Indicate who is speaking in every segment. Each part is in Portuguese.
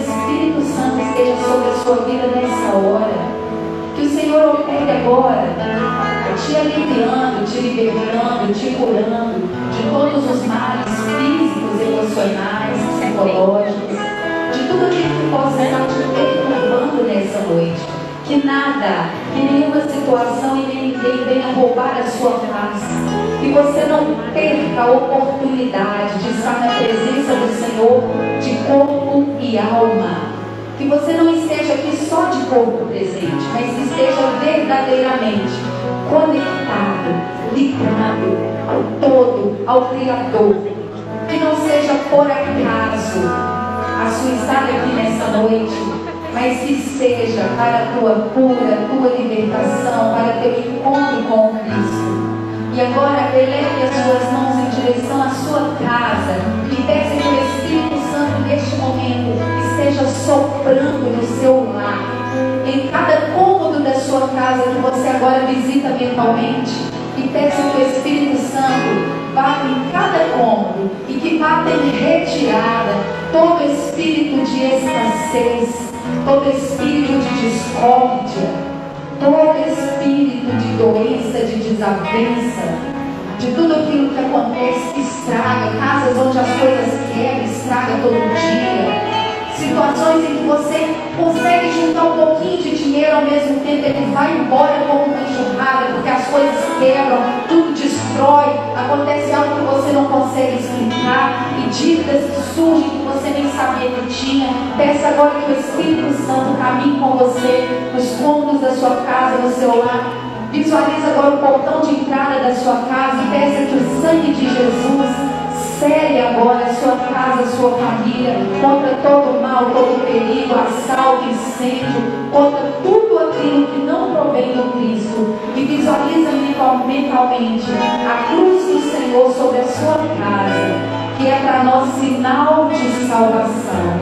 Speaker 1: Espírito Santo esteja sobre a sua vida nessa hora. Que o Senhor opere agora, te aliviando, te libertando, te curando de todos os males físicos, emocionais, psicológicos tudo aquilo que possa estar te perturbando nessa noite. Que nada, que nenhuma situação e nem ninguém venha roubar a sua paz. Que você não perca a oportunidade de estar na presença do Senhor de corpo e alma. Que você não esteja aqui só de corpo presente, mas esteja verdadeiramente conectado, ligado ao todo, ao Criador. Que não seja por acaso a sua estada aqui nessa noite, mas que seja para a tua cura, tua libertação, para teu encontro com Cristo. E agora eleve as suas mãos em direção à sua casa e peça que o Espírito Santo neste momento esteja soprando no seu lar, em cada cômodo da sua casa que você agora visita mentalmente. E peça que o Espírito Santo bata em cada cômodo e que bata em retirada todo espírito de escassez, todo espírito de discórdia, todo espírito de doença, de desavença, de tudo aquilo que acontece que estraga, casas onde as coisas quebram, estraga todo dia. Situações em que você consegue juntar um pouquinho de dinheiro ao mesmo tempo, ele vai embora como uma enxurrada, porque as coisas quebram, tudo destrói, acontece algo que você não consegue explicar, dívidas que surgem que você nem sabia que tinha. Peça agora que o Espírito Santo caminhe com você nos cômodos da sua casa, no seu lar. Visualize agora o portão de entrada da sua casa e peça que o sangue de Jesus Cele agora a sua casa, a sua família, contra todo mal, todo perigo, assalto, incêndio, contra tudo aquilo que não provém do Cristo. E visualiza mentalmente a cruz do Senhor sobre a sua casa, que é para nós sinal de salvação.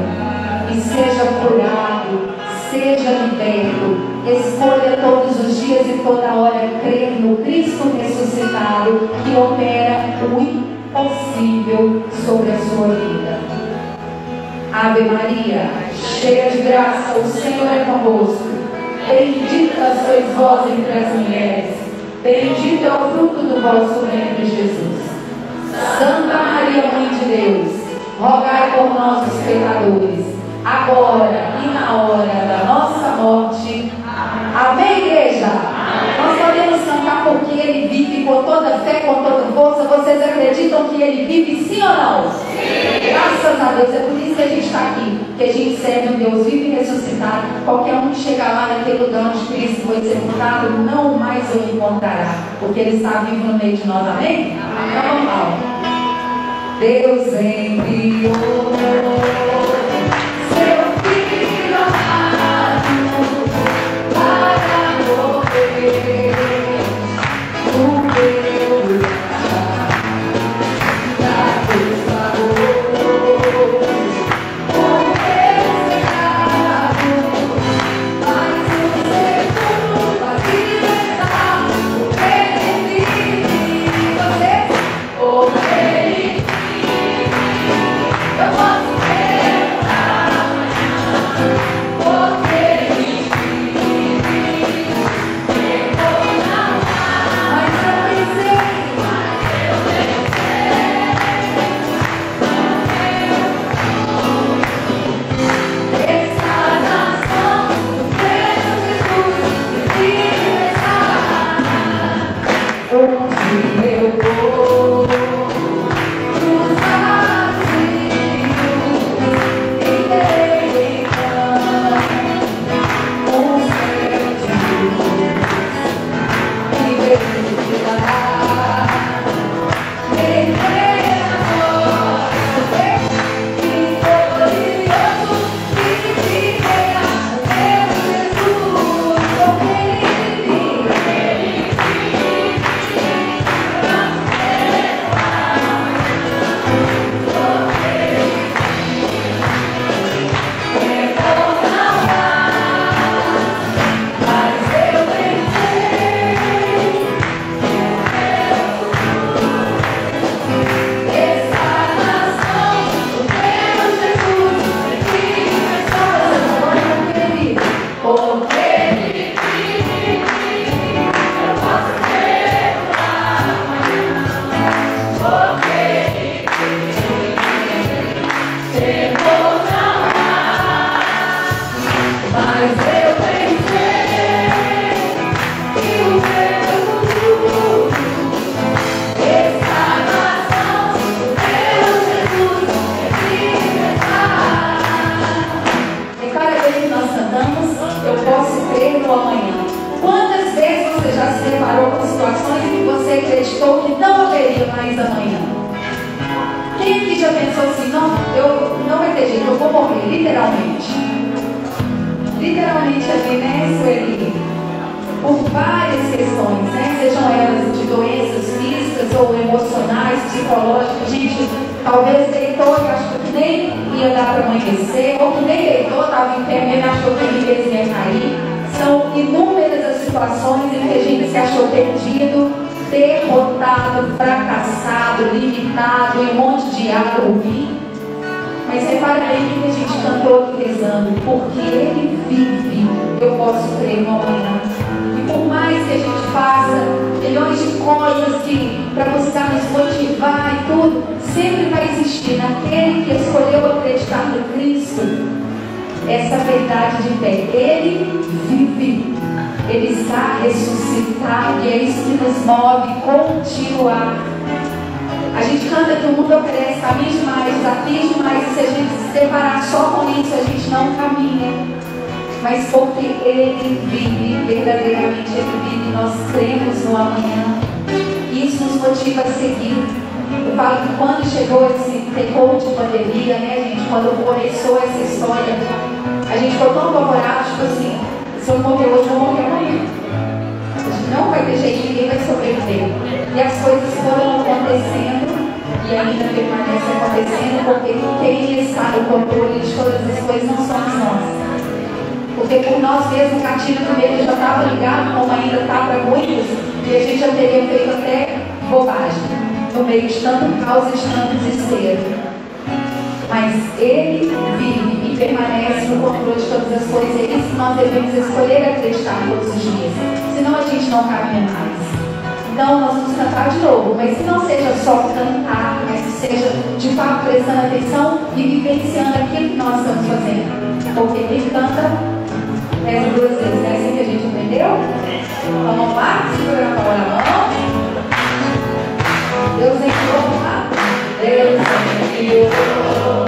Speaker 1: E seja curado, seja liberto. Escolha todos os dias e toda hora crer no Cristo ressuscitado que opera o possível sobre a sua vida. Ave Maria, cheia de graça, o Senhor é convosco. Bendita sois vós entre as mulheres, bendito é o fruto do vosso ventre, Jesus. Santa Maria, Mãe de Deus, rogai por nós, os pecadores, agora e na hora da nossa morte. Amém, igreja? Nós podemos cantar porque Ele vive com toda fé, com toda força. Vocês acreditam que Ele vive sim ou não? Sim. Graças a Deus. É por isso que a gente está aqui. Que a gente serve um Deus vivo e ressuscitado. Qualquer um que chegar lá naquele lugar onde Cristo foi sepultado, não mais o encontrará. Porque Ele está vivo no meio de nós. Amém? Amém. Então vamos lá. Deus enviou. Quando chegou esse terror de pandemia, né, gente, quando começou essa história, a gente ficou tão apavorado, tipo assim, se eu morrer hoje, eu vou morrer amanhã. Não vai ter jeito, ninguém vai sobreviver. E as coisas foram acontecendo e ainda permanecem acontecendo porque quem está no controle de todas as coisas não somos nós. Porque por nós mesmos, o gatilho do medo já estava ligado, como ainda está para muitos, e a gente já teria feito até bobagem, no meio tanto caos e tanto desespero mas Ele vive e permanece no controle de todas as coisas. É isso que nós devemos escolher acreditar todos os dias. Senão a gente não caminha mais. Então nós vamos cantar de novo, mas que não seja só cantar, mas que seja de fato prestando atenção e vivenciando aquilo que nós estamos fazendo. Porque quem canta reza duas vezes. É assim que a gente aprendeu? Então vamos lá, segura a na mão. Deus enviou. Deus enviou.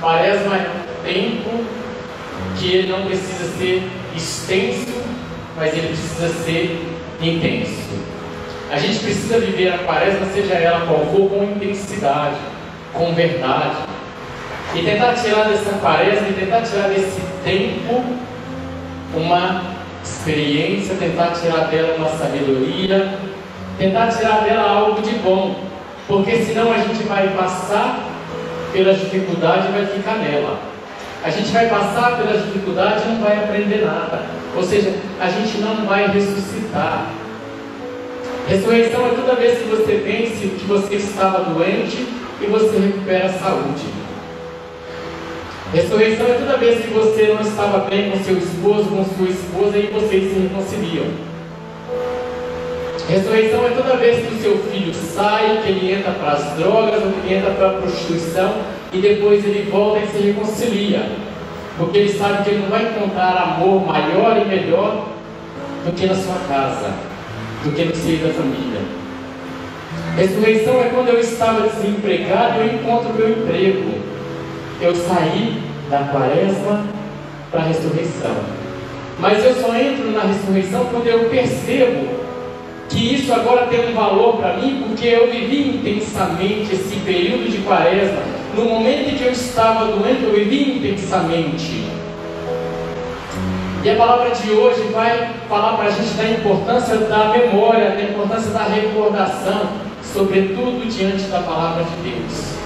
Speaker 2: Quaresma é tempo que ele não precisa ser extenso, mas ele precisa ser intenso. A gente precisa viver a quaresma, seja ela qual for, com intensidade, com verdade. E tentar tirar dessa quaresma e tentar tirar desse tempo uma experiência, tentar tirar dela uma sabedoria, tentar tirar dela algo de bom. Porque senão a gente vai passar pelas dificuldades vai ficar nela. A gente vai passar pelas dificuldades e não vai aprender nada. Ou seja, a gente não vai ressuscitar. Ressurreição é toda vez que você vence que você estava doente e você recupera a saúde. Ressurreição é toda vez que você não estava bem com seu esposo, com sua esposa e vocês se reconciliam. Ressurreição é toda vez que o seu filho sai, que ele entra para as drogas ou que entra para a prostituição e depois ele volta e se reconcilia. Porque ele sabe que ele não vai encontrar amor maior e melhor do que na sua casa, do que no seio da família. Ressurreição é quando eu estava desempregado e eu encontro meu emprego. Eu saí da quaresma para a ressurreição. Mas eu só entro na ressurreição quando eu percebo que isso agora tem um valor para mim, porque eu vivi intensamente esse período de quaresma. No momento em que eu estava doente, eu vivi intensamente. E a palavra de hoje vai falar para a gente da importância da memória, da importância da recordação, sobretudo diante da palavra de Deus.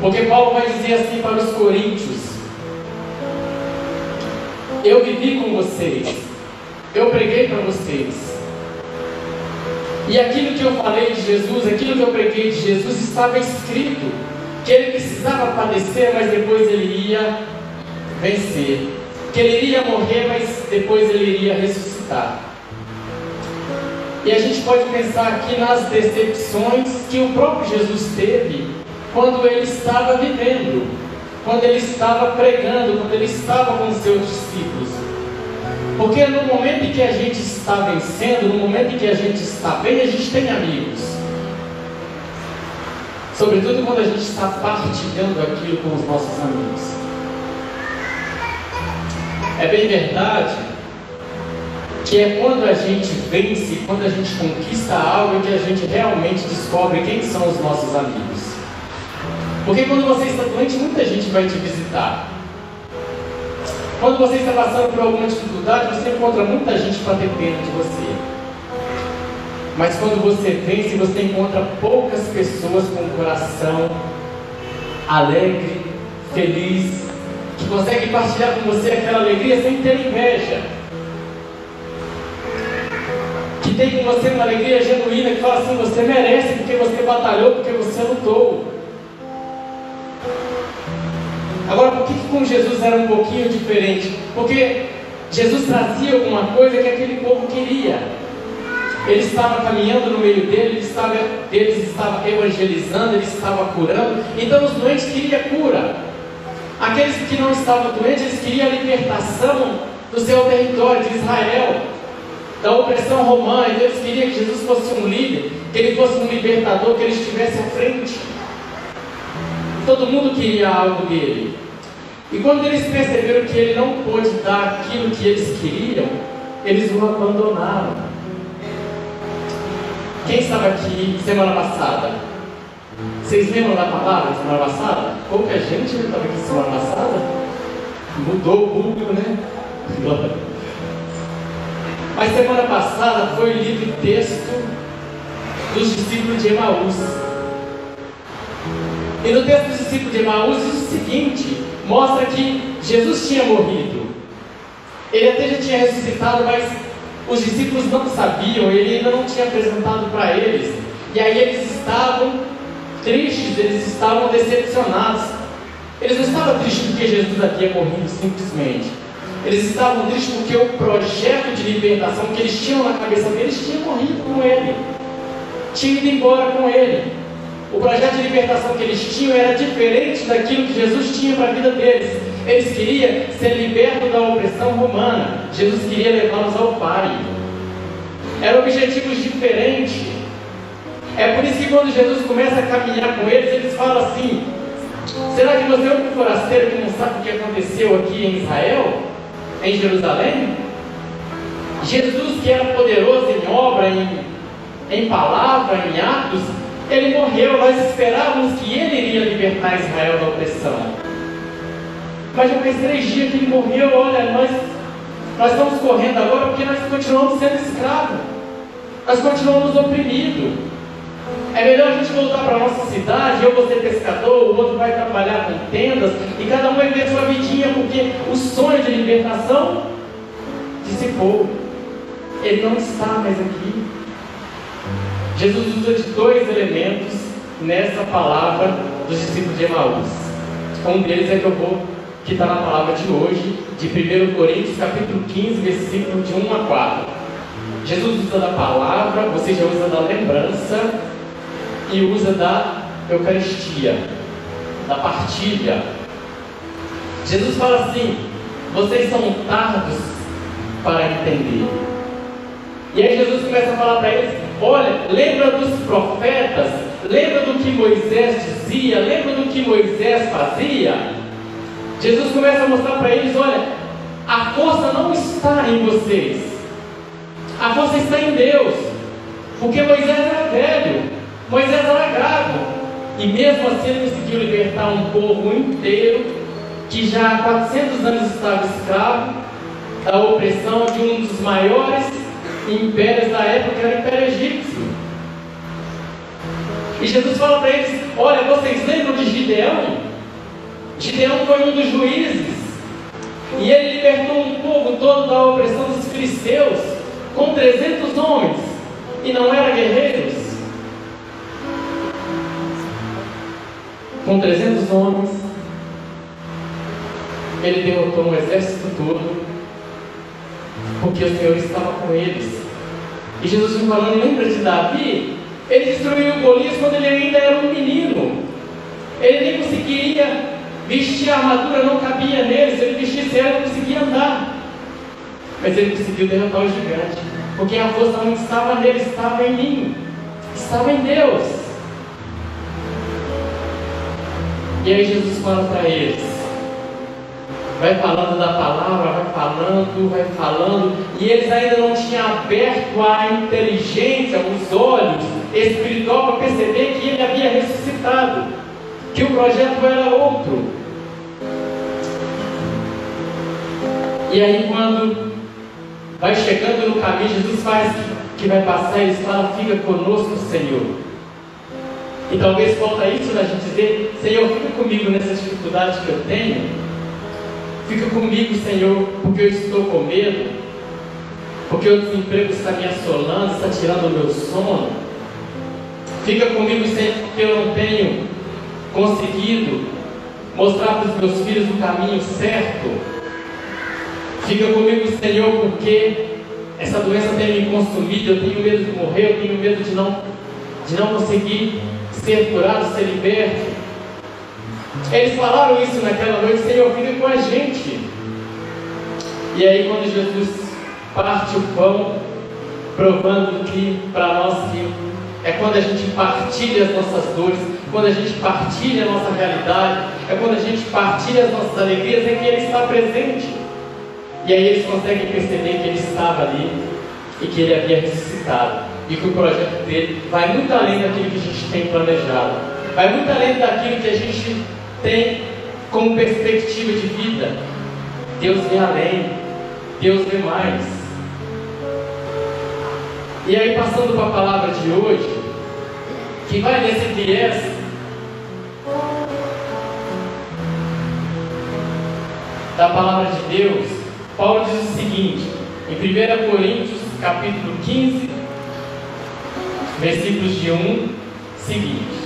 Speaker 2: Porque Paulo vai dizer assim para os coríntios: Eu vivi com vocês. Eu preguei para vocês. E aquilo que eu falei de Jesus, aquilo que eu preguei de Jesus estava escrito. Que ele precisava padecer, mas depois ele ia vencer. Que ele iria morrer, mas depois ele iria ressuscitar. E a gente pode pensar aqui nas decepções que o próprio Jesus teve quando ele estava vivendo, quando ele estava pregando, quando ele estava com seus discípulos. Porque no momento em que a gente está vencendo, no momento em que a gente está bem, a gente tem amigos. Sobretudo quando a gente está partilhando aquilo com os nossos amigos. É bem verdade que é quando a gente vence, quando a gente conquista algo que a gente realmente descobre quem são os nossos amigos. Porque quando você está doente, muita gente vai te visitar. Quando você está passando por alguma dificuldade, você encontra muita gente para ter pena de você. Mas quando você vence, você encontra poucas pessoas com coração alegre, feliz, que conseguem partilhar com você aquela alegria sem ter inveja. Que tem com você uma alegria genuína, que fala assim: você merece porque você batalhou, porque você lutou. Agora, por que, com Jesus era um pouquinho diferente? Porque Jesus trazia alguma coisa que aquele povo queria. Ele estava caminhando no meio dele, ele estava, eles estavam evangelizando, ele estava curando. Então os doentes queriam cura. Aqueles que não estavam doentes, eles queriam a libertação do seu território, de Israel, da opressão romana. Então eles queriam que Jesus fosse um líder, que ele fosse um libertador, que ele estivesse à frente. Todo mundo queria algo dele. E quando eles perceberam que ele não pôde dar aquilo que eles queriam, eles o abandonaram. Quem estava aqui semana passada? Vocês lembram da palavra semana passada? Pouca gente estava aqui semana passada. Mudou o público, né? Mas semana passada foi lido o texto dos discípulos de Emaús. E no texto dos discípulos de Emaús diz o seguinte: mostra que Jesus tinha morrido. Ele até já tinha ressuscitado, mas os discípulos não sabiam, ele ainda não tinha apresentado para eles. E aí eles estavam tristes, eles estavam decepcionados. Eles não estavam tristes porque Jesus havia morrido simplesmente. Eles estavam tristes porque o projeto de libertação que eles tinham na cabeça deles tinha morrido com ele, tinha ido embora com ele. O projeto de libertação que eles tinham era diferente daquilo que Jesus tinha para a vida deles. Eles queriam ser libertos da opressão romana. Jesus queria levá-los ao Pai. Eram objetivos diferentes. É por isso que quando Jesus começa a caminhar com eles, eles falam assim: será que você é único forasteiro que não sabe o que aconteceu aqui em Israel? Em Jerusalém? Jesus, que era poderoso em obra, em, em palavra, em atos, ele morreu, nós esperávamos que ele iria libertar Israel da opressão. Mas já faz três dias que ele morreu, olha, nós, nós estamos correndo agora porque nós continuamos sendo escravos. Nós continuamos oprimidos. É melhor a gente voltar para a nossa cidade, eu vou ser pescador, o outro vai trabalhar com tendas, e cada um vai viver a sua vidinha, porque o sonho de libertação dissipou. Ele não está mais aqui. Jesus usa de dois elementos nessa palavra dos discípulos de Emaús. Um deles é que eu vou, que está na palavra de hoje, de 1 Coríntios, capítulo 15, versículo de 1 a 4. Jesus usa da palavra, você já usa da lembrança e usa da Eucaristia, da partilha. Jesus fala assim: vocês são tardos para entender. E aí Jesus começa a falar para eles: olha, lembra dos profetas, lembra do que Moisés dizia, lembra do que Moisés fazia. Jesus começa a mostrar para eles: olha, a força não está em vocês, a força está em Deus, porque Moisés era velho, Moisés era gago, e mesmo assim ele conseguiu libertar um povo inteiro que já há 400 anos estava escravo da opressão de um dos maiores impérios da época era o Império Egípcio. E Jesus fala para eles: Olha, vocês lembram de Gideão? Gideão foi um dos juízes. E ele libertou um povo todo da opressão dos filisteus com 300 homens. E não eram guerreiros. Com 300 homens, ele derrotou um exército todo, porque o Senhor estava com eles. E Jesus foi falando, lembra de Davi? Ele destruiu Golias quando ele ainda era um menino. Ele nem conseguia vestir a armadura, não cabia nele. Se ele vestisse ela, não conseguia andar. Mas ele conseguiu derrotar o gigante. Porque a força não estava nele, estava em mim. Estava em Deus. E aí Jesus fala para eles: vai falando da palavra, vai falando, vai falando, e eles ainda não tinham aberto a inteligência, os olhos espiritual para perceber que ele havia ressuscitado, que o projeto era outro. E aí quando vai chegando no caminho, Jesus faz que, vai passar, eles falam, fica conosco, Senhor. E talvez falta isso da gente dizer, Senhor, fica comigo nessas dificuldades que eu tenho. Fica comigo, Senhor, porque eu estou com medo. Porque o desemprego está me assolando, está tirando o meu sono. Fica comigo, Senhor, porque eu não tenho conseguido mostrar para os meus filhos o caminho certo. Fica comigo, Senhor, porque essa doença tem me consumido, eu tenho medo de morrer, eu tenho medo de não, de não conseguir ser curado, ser liberto. Eles falaram isso naquela noite, Senhor, fica com a gente. E aí quando Jesus parte o pão, provando que para nós que é quando a gente partilha as nossas dores, quando a gente partilha a nossa realidade, é quando a gente partilha as nossas alegrias, é que Ele está presente. E aí eles conseguem perceber que Ele estava ali e que Ele havia ressuscitado. E que o projeto dele vai muito além daquilo que a gente tem planejado, vai muito além daquilo que a gente tem como perspectiva de vida. Deus vê além, Deus vê mais. E aí, passando para a palavra de hoje, que vai nesse viés da palavra de Deus, Paulo diz o seguinte, em 1 Coríntios, capítulo 15, versículos de 1 seguinte.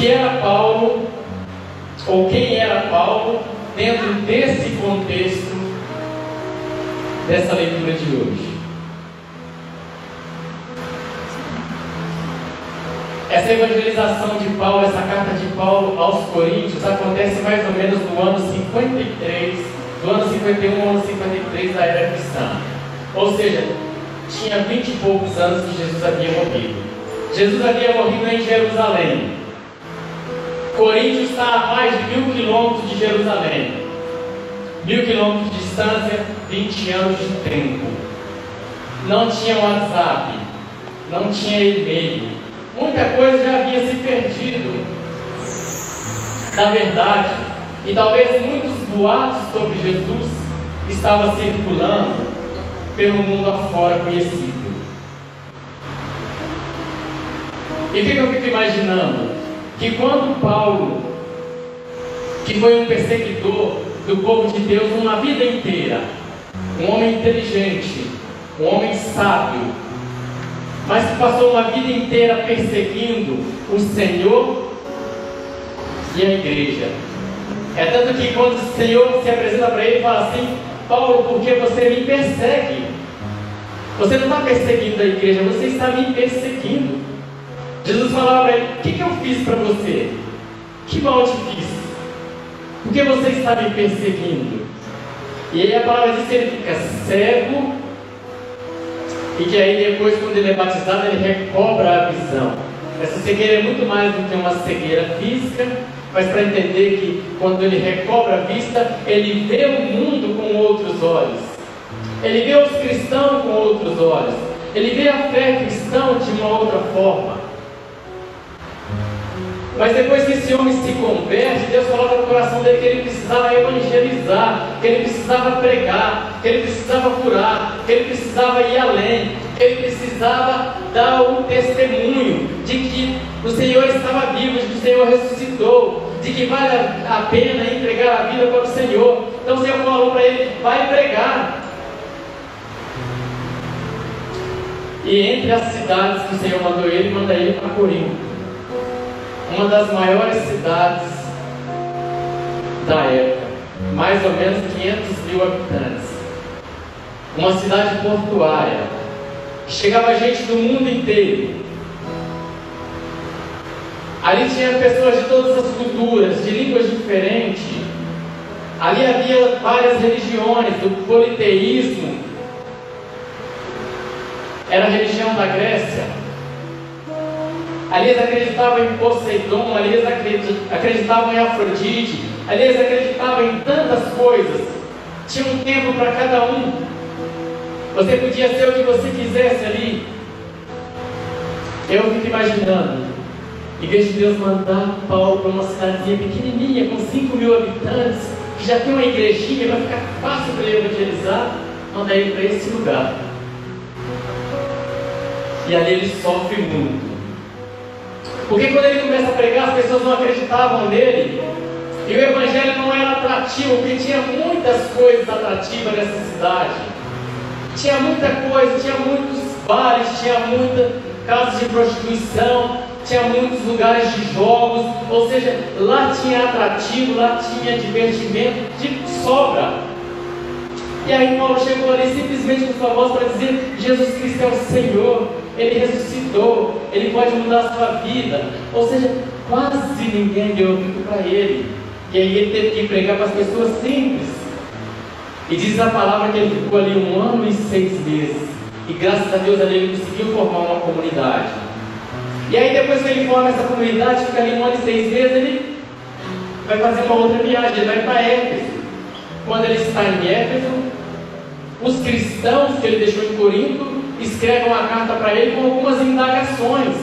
Speaker 2: Que era Paulo, ou quem era Paulo, dentro desse contexto dessa leitura de hoje? Essa evangelização de Paulo, essa carta de Paulo aos Coríntios, acontece mais ou menos no ano 53, do ano 51 ao ano 53 da era cristã. Ou seja, tinha vinte e poucos anos que Jesus havia morrido. Jesus havia morrido em Jerusalém. Coríntios está a mais de mil quilômetros de Jerusalém. Mil quilômetros de distância, 20 anos de tempo. Não tinha WhatsApp, não tinha e-mail, muita coisa já havia se perdido. Na verdade, e talvez muitos boatos sobre Jesus estavam circulando pelo mundo afora conhecido. E o que eu fico imaginando? Que quando Paulo, que foi um perseguidor do povo de Deus uma vida inteira, um homem inteligente, um homem sábio, mas que passou uma vida inteira perseguindo o Senhor e a igreja. É tanto que quando o Senhor se apresenta para ele, fala assim: Paulo, porque você me persegue? Você não está perseguindo a igreja, você está me perseguindo. Jesus falava para ele: O que, que eu fiz para você? Que mal te fiz? Por que você está me perseguindo? E aí a palavra diz que ele fica cego e que aí depois, quando ele é batizado, ele recobra a visão. Essa cegueira é muito mais do que uma cegueira física, mas para entender que quando ele recobra a vista, ele vê o mundo com outros olhos. Ele vê os cristãos com outros olhos. Ele vê a fé cristã de uma outra forma. Mas depois que esse homem se converte, Deus coloca no coração dele que ele precisava evangelizar, que ele precisava pregar, que ele precisava curar, que ele precisava ir além, que ele precisava dar um testemunho de que o Senhor estava vivo, de que o Senhor ressuscitou, de que vale a pena entregar a vida para o Senhor. Então o Senhor falou para ele: vai pregar. E entre as cidades que o Senhor mandou ele, manda ele para Corinto, uma das maiores cidades da época, mais ou menos 500 mil habitantes, uma cidade portuária, chegava gente do mundo inteiro. Ali tinha pessoas de todas as culturas, de línguas diferentes. Ali havia várias religiões, do politeísmo, era a religião da Grécia. Ali eles acreditavam em Poseidon, ali eles acreditavam em Afrodite, ali eles acreditavam em tantas coisas. Tinha um tempo para cada um. Você podia ser o que você quisesse ali. Eu fico imaginando, em vez de Deus mandar Paulo para uma cidadezinha pequenininha, com 5 mil habitantes, que já tem uma igrejinha, vai ficar fácil para ele evangelizar, manda ele para esse lugar e ali ele sofre muito. Porque quando ele começa a pregar, as pessoas não acreditavam nele. E o evangelho não era atrativo, porque tinha muitas coisas atrativas nessa cidade. Tinha muita coisa, tinha muitos bares, tinha muitas casas de prostituição, tinha muitos lugares de jogos, ou seja, lá tinha atrativo, lá tinha divertimento de sobra. E aí Paulo chegou ali simplesmente com sua voz para dizer: Jesus Cristo é o Senhor, Ele ressuscitou, Ele pode mudar a sua vida. Ou seja, quase ninguém deu ouvido para ele. E aí ele teve que pregar para as pessoas simples. E diz a palavra que ele ficou ali um ano e seis meses. E graças a Deus ali ele conseguiu formar uma comunidade. E aí depois que ele forma essa comunidade, fica ali um ano e seis meses, ele vai fazer uma outra viagem, ele vai para Éfeso. Quando ele está em Éfeso, os cristãos que ele deixou em Corinto escrevem uma carta para ele com algumas indagações.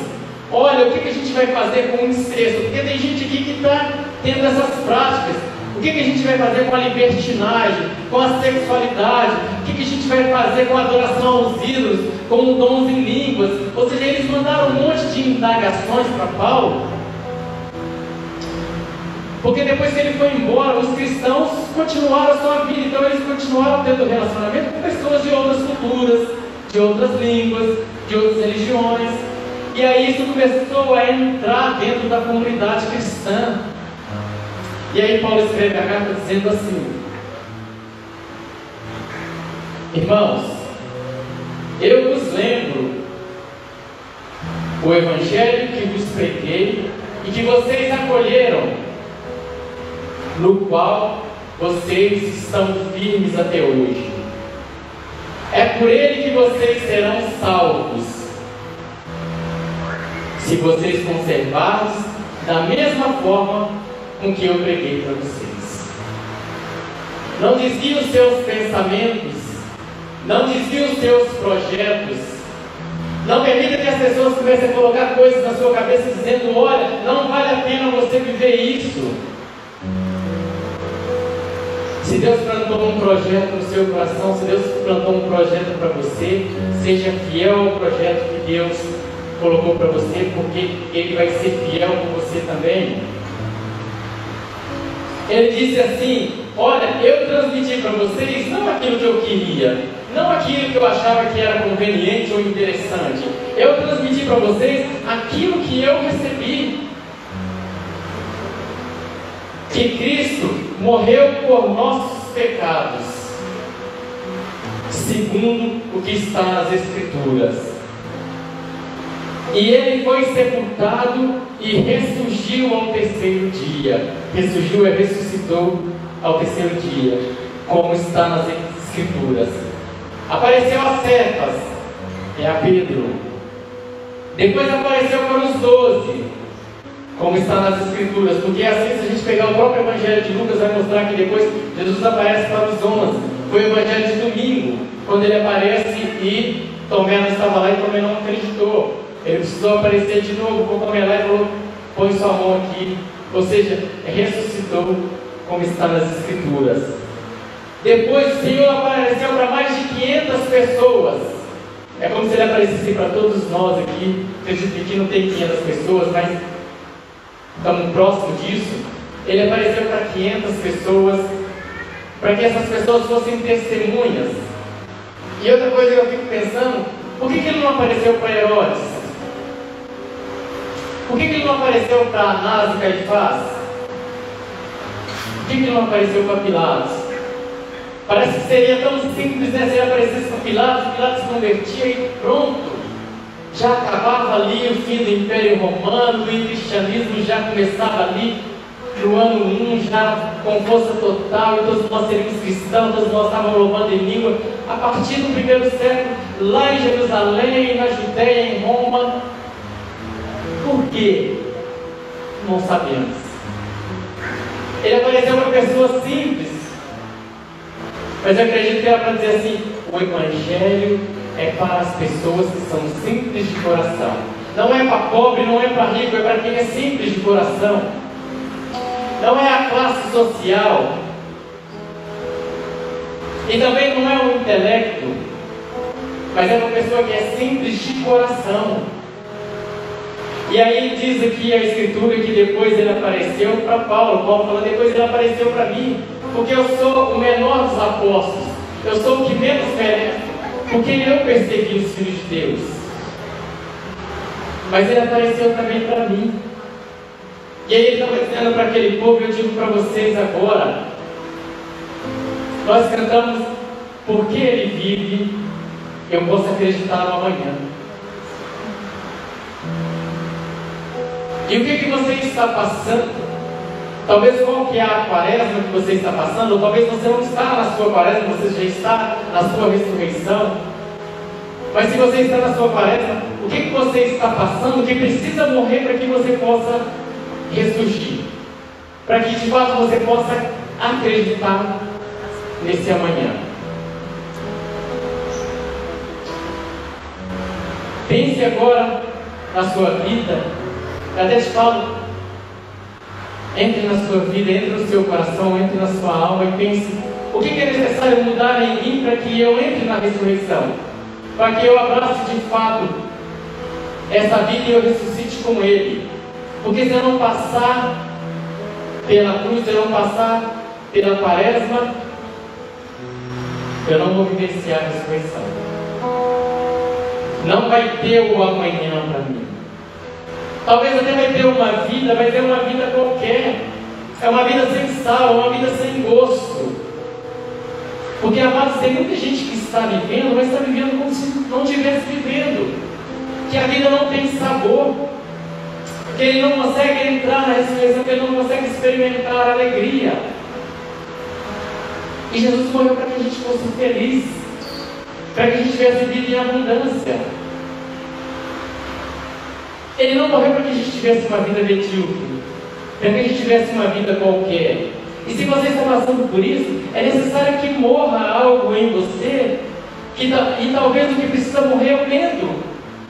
Speaker 2: Olha, o que, que a gente vai fazer com o incesto? Porque tem gente aqui que está tendo essas práticas. O que, que a gente vai fazer com a libertinagem, com a sexualidade? O que, que a gente vai fazer com a adoração aos ídolos, com dons em línguas? Ou seja, eles mandaram um monte de indagações para Paulo porque depois que ele foi embora, os cristãos continuaram a sua vida, então eles continuaram tendo relacionamento com pessoas de outras culturas, de outras línguas, de outras religiões. E aí isso começou a entrar dentro da comunidade cristã. E aí Paulo escreve a carta dizendo assim: Irmãos, eu vos lembro o evangelho que vos preguei e que vocês acolheram no qual vocês estão firmes até hoje. É por ele que vocês serão salvos, se vocês conservarem da mesma forma com que eu preguei para vocês. Não desvie os seus pensamentos, não desvie os seus projetos, não permita que as pessoas comecem a colocar coisas na sua cabeça dizendo: olha, não vale a pena você viver isso. Se Deus plantou um projeto no seu coração, se Deus plantou um projeto para você, seja fiel ao projeto que Deus colocou para você, porque Ele vai ser fiel com você também. Ele disse assim: Olha, eu transmiti para vocês não aquilo que eu queria, não aquilo que eu achava que era conveniente ou interessante. Eu transmiti para vocês aquilo que eu recebi. Que Cristo morreu por nossos pecados, segundo o que está nas Escrituras. E ele foi sepultado e ressurgiu ao terceiro dia. Ressurgiu e ressuscitou ao terceiro dia, como está nas Escrituras. Apareceu a Cefas, é a Pedro. Depois apareceu para os doze como está nas Escrituras, porque é assim, se a gente pegar o próprio Evangelho de Lucas, vai mostrar que depois Jesus aparece para os onze. Foi o Evangelho de domingo, quando ele aparece e Tomé não estava lá e Tomé não acreditou. Ele precisou aparecer de novo com Tomé lá e falou: põe sua mão aqui. Ou seja, ressuscitou, como está nas Escrituras. Depois o Senhor apareceu para mais de 500 pessoas. É como se ele aparecesse para todos nós aqui. Acredito que não tem 500 pessoas, mas estamos próximos disso. Ele apareceu para 500 pessoas, para que essas pessoas fossem testemunhas. E outra coisa que eu fico pensando, por que, que ele não apareceu para Herodes? Por que, que ele não apareceu para Anás e Caifás? Por que, que ele não apareceu para Pilatos? Parece que seria tão simples né, se ele aparecesse para Pilatos, Pilatos convertia e pronto. Já acabava ali o fim do Império Romano, o cristianismo já começava ali no ano 1, já com força total, e todos nós seríamos cristãos, todos nós estávamos louvando em língua. A partir do primeiro século, lá em Jerusalém, na Judéia, em Roma. Por quê? Não sabemos. Ele apareceu para pessoas simples. Mas eu acredito que era para dizer assim: o Evangelho é para as pessoas que são simples de coração. Não é para pobre, não é para rico, é para quem é simples de coração. Não é a classe social. E também não é o intelecto, mas é uma pessoa que é simples de coração. E aí diz aqui a escritura que depois ele apareceu para Paulo. Paulo falou, depois ele apareceu para mim, porque eu sou o menor dos apóstolos. Eu sou o que menos merece, porque eu persegui os filhos de Deus. Mas ele apareceu também para mim. E aí ele estava dizendo para aquele povo, eu digo para vocês agora, nós cantamos, porque ele vive, eu posso acreditar no amanhã. E o que, que você está passando? Talvez qual que é a quaresma que você está passando, talvez você não está na sua quaresma, você já está na sua ressurreição. Mas se você está na sua quaresma, o que, que você está passando que precisa morrer para que você possa ressurgir? Para que de fato você possa acreditar nesse amanhã. Pense agora na sua vida até te falo, entre na sua vida, entre no seu coração, entre na sua alma e pense: o que é necessário mudar em mim para que eu entre na ressurreição? Para que eu abrace de fato essa vida e eu ressuscite com Ele. Porque se eu não passar pela cruz, se eu não passar pela quaresma, eu não vou vivenciar a ressurreição. Não vai ter o amanhã para mim. Talvez até vai ter uma vida, vai ter uma vida qualquer. É uma vida sem sal, uma vida sem gosto. Porque, amados, tem muita gente que está vivendo, mas está vivendo como se não estivesse vivendo. Que a vida não tem sabor. Que ele não consegue entrar na ressurreição, que ele não consegue experimentar a alegria. E Jesus morreu para que a gente fosse feliz. Para que a gente tivesse vida em abundância. Ele não morreu para que a gente tivesse uma vida medíocre, para que a gente tivesse uma vida qualquer. E se você está passando por isso, é necessário que morra algo em você, que, e talvez o que precisa morrer é o medo.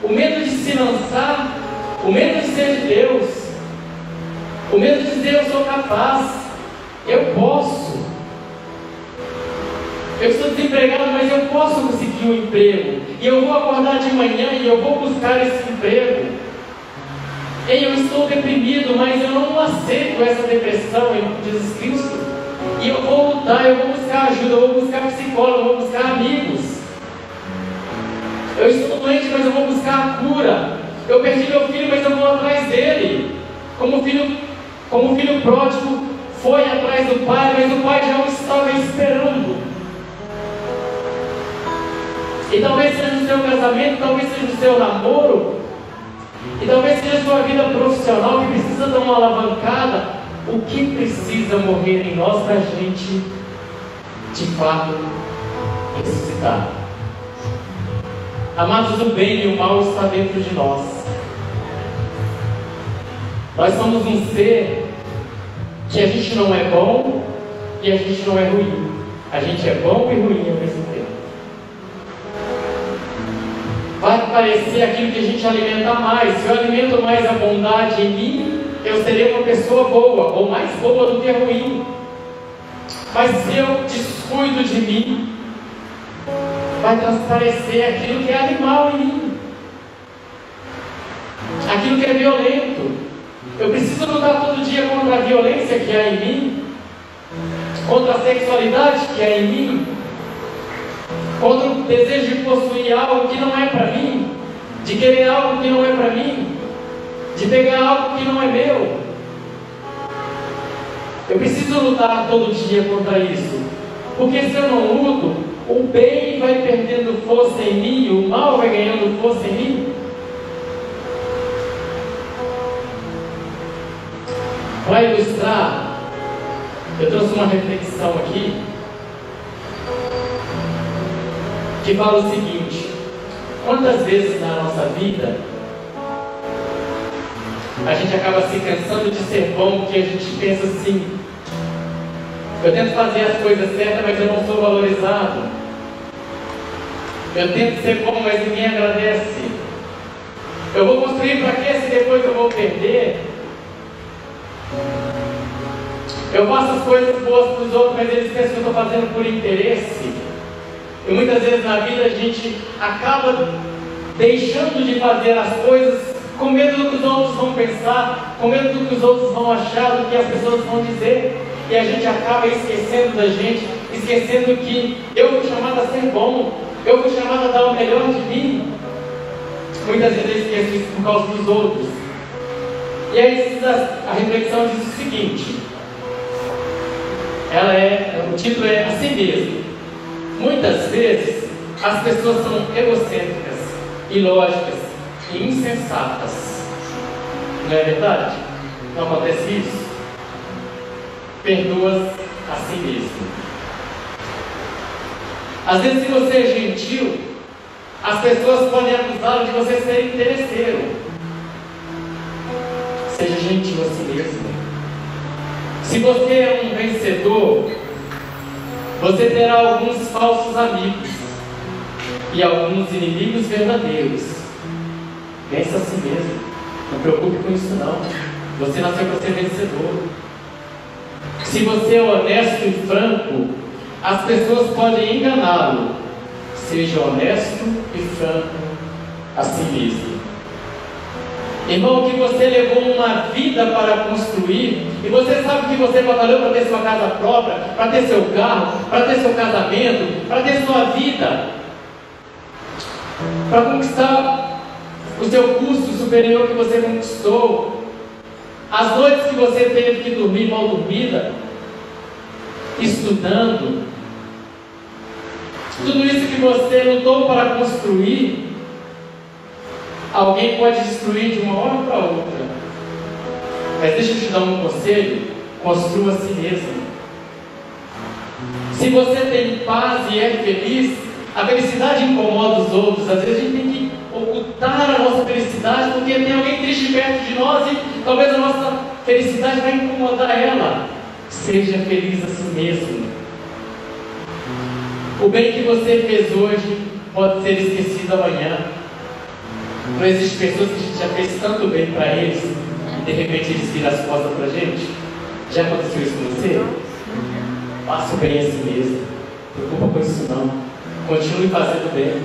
Speaker 2: O medo de se lançar, o medo de ser de Deus, o medo de dizer eu sou capaz, eu posso. Eu estou desempregado, mas eu posso conseguir um emprego. E eu vou acordar de manhã e eu vou buscar esse emprego. Ei, eu estou deprimido, mas eu não aceito essa depressão em Jesus Cristo. E eu vou lutar, eu vou buscar ajuda, eu vou buscar psicólogo, eu vou buscar amigos. Eu estou doente, mas eu vou buscar a cura. Eu perdi meu filho, mas eu vou atrás dele. Como filho, como filho pródigo foi atrás do pai, mas o pai já o estava esperando. E talvez seja no seu casamento, talvez seja no seu namoro, e talvez seja a sua vida profissional que precisa dar uma alavancada. O que precisa morrer em nós para a gente, de fato, ressuscitar? Amados, o bem e o mal está dentro de nós. Nós somos um ser que a gente não é bom e a gente não é ruim. A gente é bom e ruim ao mesmo tempo vai parecer aquilo que a gente alimenta mais. Se eu alimento mais a bondade em mim, eu serei uma pessoa boa, ou mais boa do que ruim. Mas se eu descuido de mim, vai transparecer aquilo que é animal em mim, aquilo que é violento, Eu preciso lutar todo dia contra a violência que há em mim, contra a sexualidade que há em mim, contra o desejo de possuir algo que não é para mim, de querer algo que não é para mim, de pegar algo que não é meu. Eu preciso lutar todo dia contra isso, porque se eu não luto, o bem vai perdendo força em mim, o mal vai ganhando força em mim. Para ilustrar, eu trouxe uma reflexão aqui que fala o seguinte: quantas vezes na nossa vida a gente acaba se cansando de ser bom porque a gente pensa assim: eu tento fazer as coisas certas, mas eu não sou valorizado. Eu tento ser bom, mas ninguém agradece. Eu vou construir para quê se depois eu vou perder? Eu faço as coisas boas para os outros, mas eles pensam que eu estou fazendo por interesse. E muitas vezes na vida a gente acaba deixando de fazer as coisas com medo do que os outros vão pensar, com medo do que os outros vão achar, do que as pessoas vão dizer. E a gente acaba esquecendo da gente, esquecendo que eu fui chamado a ser bom, eu fui chamado a dar o melhor de mim. Muitas vezes eu esqueço isso por causa dos outros. E aí a reflexão diz o seguinte: ela é, o título é a si mesmo. Muitas vezes as pessoas são egocêntricas, ilógicas e insensatas. Não é verdade? Não acontece isso? Perdoas a si mesmo. Às vezes, se você é gentil, as pessoas podem acusá-lo de você ser interesseiro. Seja gentil a si mesmo. Se você é um vencedor, você terá alguns falsos amigos e alguns inimigos verdadeiros. Pensa a si mesmo. Não preocupe com isso não. Você nasceu para ser vencedor. Se você é honesto e franco, as pessoas podem enganá-lo. Seja honesto e franco a si mesmo. Irmão, que você levou uma vida para construir, e você sabe que você batalhou para ter sua casa própria, para ter seu carro, para ter seu casamento, para ter sua vida, para conquistar o seu curso superior que você conquistou, as noites que você teve que dormir mal dormida, estudando, tudo isso que você lutou para construir, alguém pode destruir de uma hora para outra. Mas deixa eu te dar um conselho: construa a si mesmo. Se você tem paz e é feliz, a felicidade incomoda os outros. Às vezes a gente tem que ocultar a nossa felicidade porque tem alguém triste perto de nós e talvez a nossa felicidade vai incomodar ela. Seja feliz a si mesmo. O bem que você fez hoje pode ser esquecido amanhã. Não existe pessoas que a gente já fez tanto bem para eles e de repente eles viram as costas para a gente? Já aconteceu isso com você? Faça o bem a si mesmo. Não preocupa com isso não. Continue fazendo bem.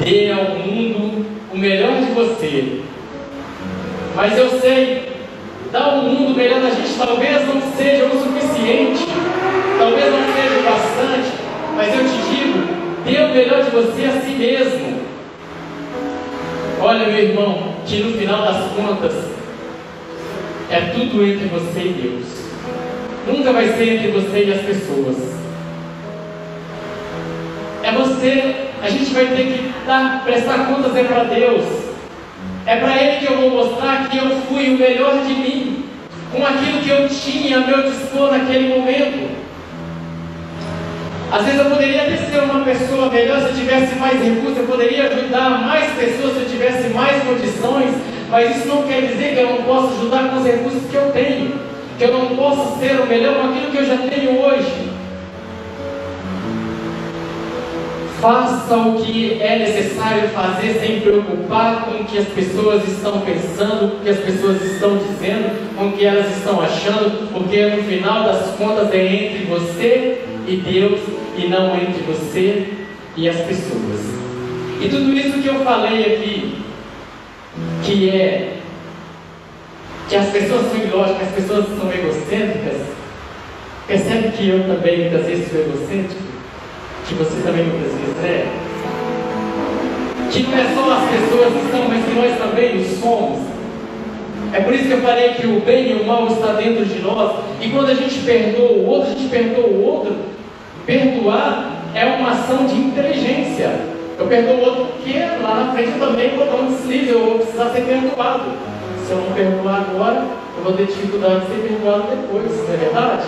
Speaker 2: Dê ao mundo o melhor de você. Mas eu sei, dar ao mundo o melhor da gente talvez não seja o suficiente, talvez não seja o bastante, mas eu te digo, dê o melhor de você a si mesmo. Olha, meu irmão, que no final das contas é tudo entre você e Deus. Nunca vai ser entre você e as pessoas. É você, a gente vai ter que dar, prestar contas é para Deus. É para Ele que eu vou mostrar que eu fui o melhor de mim, com aquilo que eu tinha a meu dispor naquele momento. Às vezes eu poderia até ser uma pessoa melhor se eu tivesse mais recursos, eu poderia ajudar mais pessoas se eu tivesse mais condições, mas isso não quer dizer que eu não posso ajudar com os recursos que eu tenho, que eu não posso ser o melhor com aquilo que eu já tenho hoje. Faça o que é necessário fazer sem preocupar com o que as pessoas estão pensando, com o que as pessoas estão dizendo, com o que elas estão achando, porque no final das contas é entre você e Deus e não entre você e as pessoas. E tudo isso que eu falei aqui, que é que as pessoas são ilógicas, as pessoas são egocêntricas, percebe que eu também muitas vezes sou egocêntrico? Que você também muitas vezes é? Que não é só as pessoas que estão, mas que nós também somos. É por isso que eu falei que o bem e o mal está dentro de nós. E quando a gente perdoa o outro, a gente perdoa o outro. Perdoar é uma ação de inteligência. Eu perdoo o outro porque lá na frente eu também vou dar um deslize, eu vou precisar ser perdoado. Se eu não perdoar agora, eu vou ter dificuldade de ser perdoado depois, não é verdade?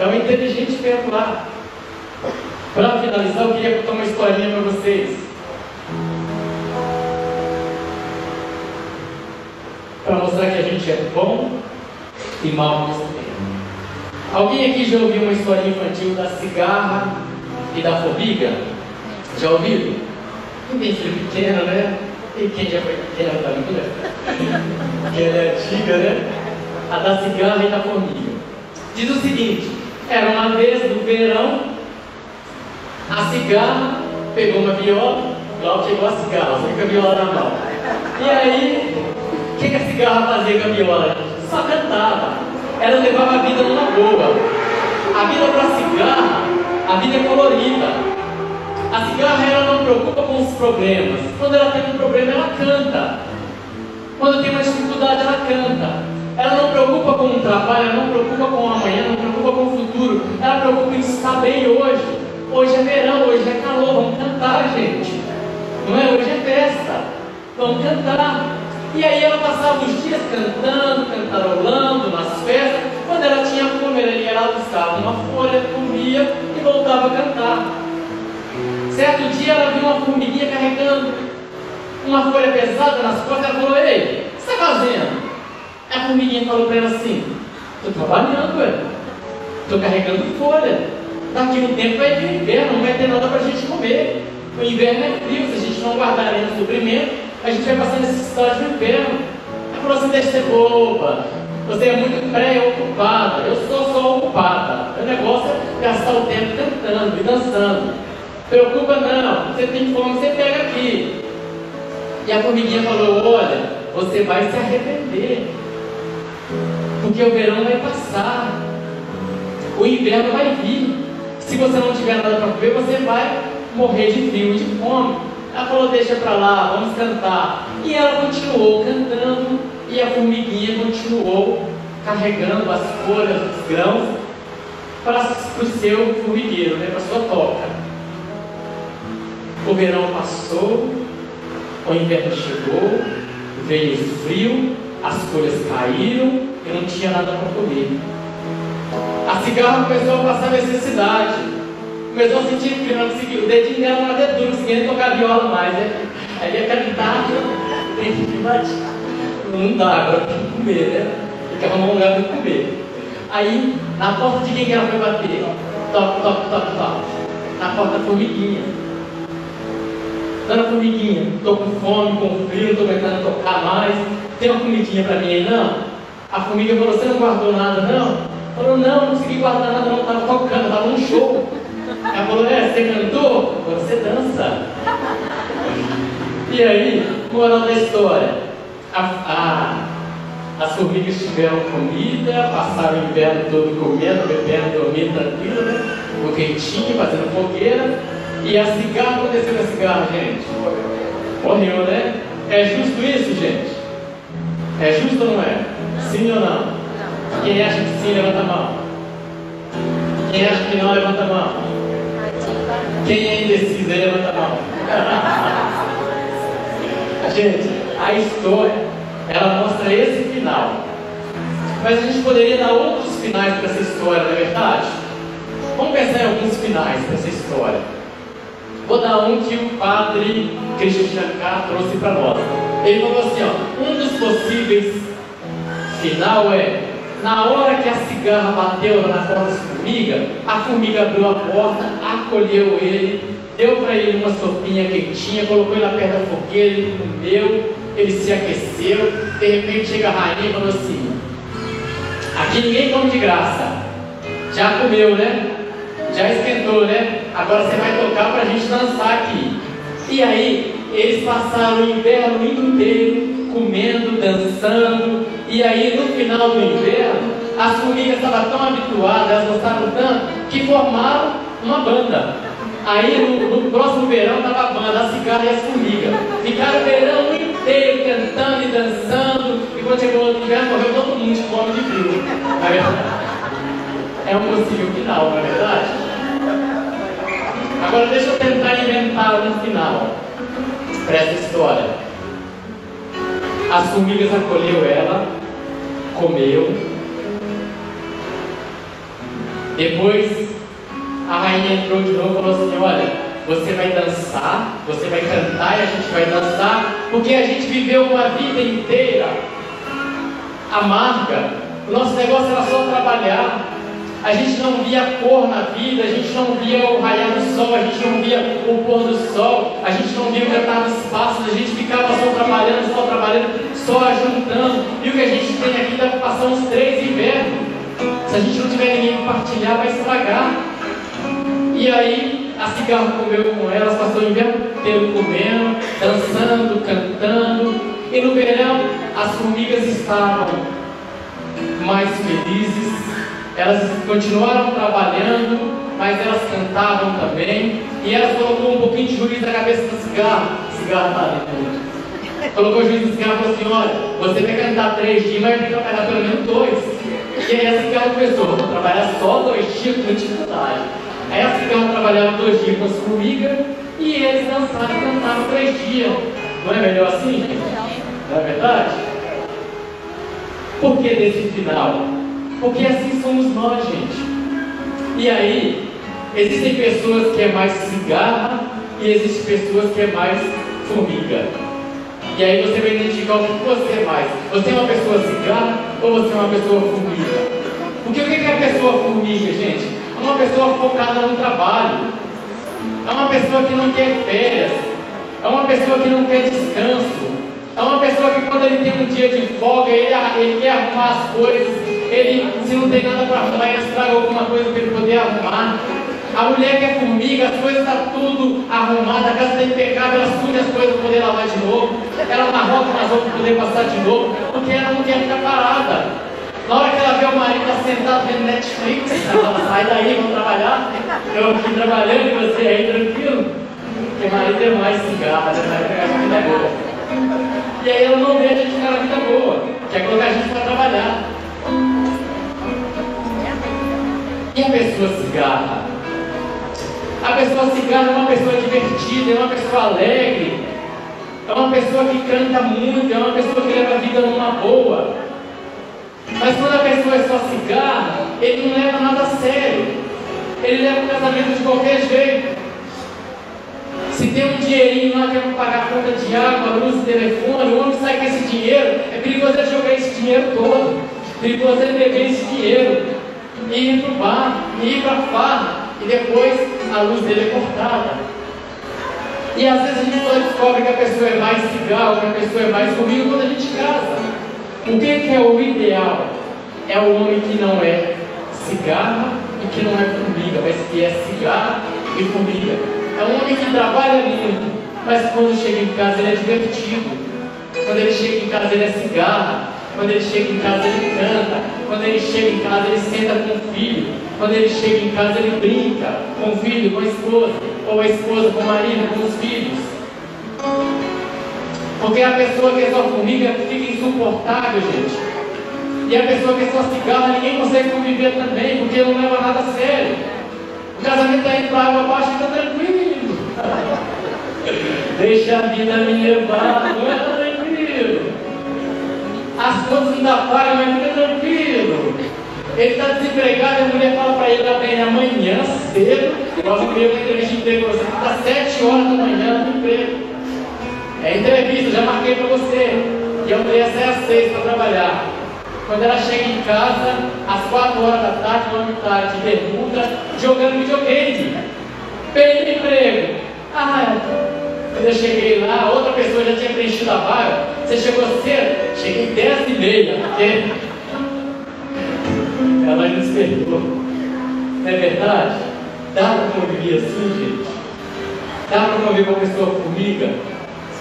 Speaker 2: É o inteligente perdoar. Para finalizar, eu queria contar uma historinha para vocês. Para mostrar que a gente é bom e mal mesmo tempo. Alguém aqui já ouviu uma historinha infantil da cigarra e da formiga? Já? Quem tem filho pequeno, né? E quem já foi pequeno da vida? Que é antiga, né? A da cigarra e da formiga. Diz o seguinte: era uma vez do verão, a cigarra pegou uma viola, logo chegou a cigarra, só com a viola na mão. E aí, o que, que a cigarra fazia com a viola? Só cantava. Ela levava a vida numa boa. A vida para a cigarra, a vida é colorida. A cigarra ela não preocupa com os problemas. Quando ela tem um problema, ela canta. Quando tem uma dificuldade, ela canta. Ela não preocupa com o trabalho, ela não preocupa com o amanhã, não preocupa com o futuro. Ela preocupa em estar bem hoje. Hoje é verão, hoje é calor, vamos cantar, gente. Não é? Hoje é festa. Vamos cantar. E aí ela passava os dias cantando, cantarolando nas festas. Quando ela tinha fome, ela buscava uma folha, comia e voltava a cantar. Certo dia ela viu uma formiguinha carregando uma folha pesada nas costas. Ela falou: Ei, o que você está fazendo? A formiguinha falou para ela assim: Estou trabalhando. Estou carregando folha. Daqui um tempo vai vir o inverno, não vai ter nada para a gente comer. O inverno é frio, se a gente não guardar no suprimento, a gente vai passar necessidade no inverno. Falou assim: Deixa de ser boba. Você é muito preocupada. Eu sou só ocupada. O negócio é gastar o tempo cantando e dançando. Preocupa não, você tem fome, você pega aqui. E a formiguinha falou: Olha, você vai se arrepender. Porque o verão vai passar. O inverno vai vir. Se você não tiver nada para comer, você vai morrer de frio e de fome. Ela falou: Deixa para lá, vamos cantar. E ela continuou cantando. E a formiguinha continuou carregando as folhas, os grãos para o seu formigueiro, né, para a sua toca. O verão passou, o inverno chegou, veio o frio, as folhas caíram e não tinha nada para comer. A cigarra começou a passar necessidade. Começou a sentir não conseguiu. O dedinho dela não era duro, não conseguia tocar viola mais. Né? Aí ia cantar, tem que bater. Não dá, agora tem que comer, né? Ficava num lugar para comer. Aí, na porta de quem que ela foi bater? Toque, toque, toque, toque. Na porta da formiguinha. Dona Formiguinha, estou com fome, com frio, estou tentando tocar mais. Tem uma comidinha para mim aí, não? A formiga falou, você não guardou nada, não? Falou, não, não consegui guardar nada, não, estava tocando, estava num show. Ela falou, é, você cantou? Você dança. E aí, moral da história? A, a, as formigas tiveram comida, passaram o inverno todo comendo, bebendo, dormindo tranquilo, né? No quentinho, fazendo fogueira. E a cigarra aconteceu com a cigarra, gente? Morreu, né? É justo isso, gente? É justo ou não é? Sim ou não? Quem acha que sim, levanta a mão. Quem acha que não, levanta a mão. Quem é indeciso, levanta a mão. gente, a história, ela mostra esse final. Mas a gente poderia dar outros finais para essa história, não é verdade? Vamos pensar em alguns finais para essa história. Vou dar um que o padre Cristian Chancá trouxe para nós. Ele falou assim: ó, um dos possíveis final é na hora que a cigarra bateu na porta da formiga, a formiga abriu a porta, acolheu ele, deu para ele uma sopinha quentinha, colocou ele na perto da fogueira, ele comeu, ele se aqueceu. De repente chega a rainha e falou assim: Aqui ninguém come de graça. Já comeu, né? Já esquentou, né? Agora você vai tocar para a gente dançar aqui. E aí, eles passaram o inverno inteiro comendo, dançando. E aí no final do inverno, as formigas estavam tão habituadas, elas gostaram tanto, que formaram uma banda. Aí no, no próximo verão estava a banda, a cigarra e as formigas. Ficaram o verão inteiro cantando e dançando. E quando chegou o inverno, morreu todo mundo de fome de frio. É, é um possível final, não é verdade? Agora deixa eu tentar inventar um final para essa história. As formigas acolheu ela, comeu. Depois a rainha entrou de novo e falou assim: Olha, você vai dançar, você vai cantar e a gente vai dançar, porque a gente viveu uma vida inteira amarga. O nosso negócio era só trabalhar. A gente não via cor na vida, a gente não via o raiar do sol, a gente não via o pôr do sol, a gente não via o cantar dos passos, a gente ficava só trabalhando, só trabalhando, só ajuntando. E o que a gente tem aqui deve passar uns três invernos. Se a gente não tiver ninguém para partilhar, vai estragar. E aí a cigarra comeu com elas, passou o inverno inteiro comendo, dançando, cantando. E no verão as formigas estavam mais felizes, elas continuaram trabalhando, mas elas cantavam também. E elas colocou um pouquinho de juiz na cabeça da cigarra. Cigarra está ali tudo. Colocou o juiz da cigarra e falou assim: olha, você vai cantar três dias, mas vai trabalhar pelo menos dois. E aí a cigarra começou, vou trabalhar só dois dias com dificuldade. Aí a cigarra trabalhava dois dias com as formigas e eles dançaram e cantaram três dias. Não é melhor assim? Não é verdade? Por que desse final? Porque assim somos nós, gente. E aí, existem pessoas que é mais cigarra e existem pessoas que é mais formiga. E aí você vai identificar o que você é mais. Você é uma pessoa cigarra ou você é uma pessoa formiga? Porque o que é a pessoa formiga, gente? É uma pessoa focada no trabalho. É uma pessoa que não quer férias. É uma pessoa que não quer descanso. É uma pessoa que quando ele tem um dia de folga, ele, ele quer arrumar as coisas. Ele, se não tem nada para arrumar, ele estraga alguma coisa para ele poder arrumar. A mulher que é formiga, as coisas estão tá tudo arrumadas, a casa está impecável, ela suja as coisas para poder lavar de novo. Ela amarrota nas roupas para poder passar de novo, porque ela não quer ficar parada. Na hora que ela vê o marido tá sentado vendo Netflix, ela fala, sai daí, vamos trabalhar. Eu aqui trabalhando e você aí tranquilo. Porque marido é mais cigarro, né? Pegar a vida boa. E aí ela não deixa a gente ficar na vida boa. Quer colocar a gente para trabalhar. E a pessoa cigarra? A pessoa cigarra é uma pessoa divertida, é uma pessoa alegre, é uma pessoa que canta muito, é uma pessoa que leva a vida numa boa. Mas quando a pessoa é só cigarra, ele não leva nada a sério. Ele leva o casamento de qualquer jeito. Se tem um dinheirinho lá que é para pagar a conta de água, luz, telefone, o homem sai com esse dinheiro, é perigoso ele jogar esse dinheiro todo. É perigoso ele beber esse dinheiro. E ir para o bar, e ir para a farra, e depois a luz dele é cortada. E às vezes a gente só descobre que a pessoa é mais cigarro, que a pessoa é mais comigo quando a gente casa. O que é o ideal? É o homem que não é cigarra e que não é formiga, mas que é cigarra e formiga. É um homem que trabalha muito, mas quando chega em casa ele é divertido. Quando ele chega em casa ele é cigarra. Quando ele chega em casa ele canta. Quando ele chega em casa ele senta com o filho. Quando ele chega em casa ele brinca com o filho, com a esposa. Ou a esposa com o marido, com os filhos. Porque a pessoa que é só formiga fica insuportável, gente. E a pessoa que é só cigarra, ninguém consegue conviver também, porque não leva nada a sério. O casamento está indo para água abaixo, está tranquilo. Deixa a vida me levar, é. As contas não dá paga, mas fica tranquilo. Ele está desempregado a mulher fala para ele, tá bem, amanhã cedo, nós vamos uma entrevista de emprego, você está sete horas da manhã no emprego. É entrevista, já marquei para você. E a mulher sai às seis para trabalhar. Quando ela chega em casa, às quatro horas da tarde, uma tarde de bermuda, jogando videogame. Pede emprego. Ah, quando eu cheguei lá, outra pessoa já tinha preenchido a vaga. Você chegou cedo? Cheguei dez e meia, porque ela nos perdoou. Não é verdade? Dá para conviver assim, gente? Dá para conviver com uma pessoa formiga?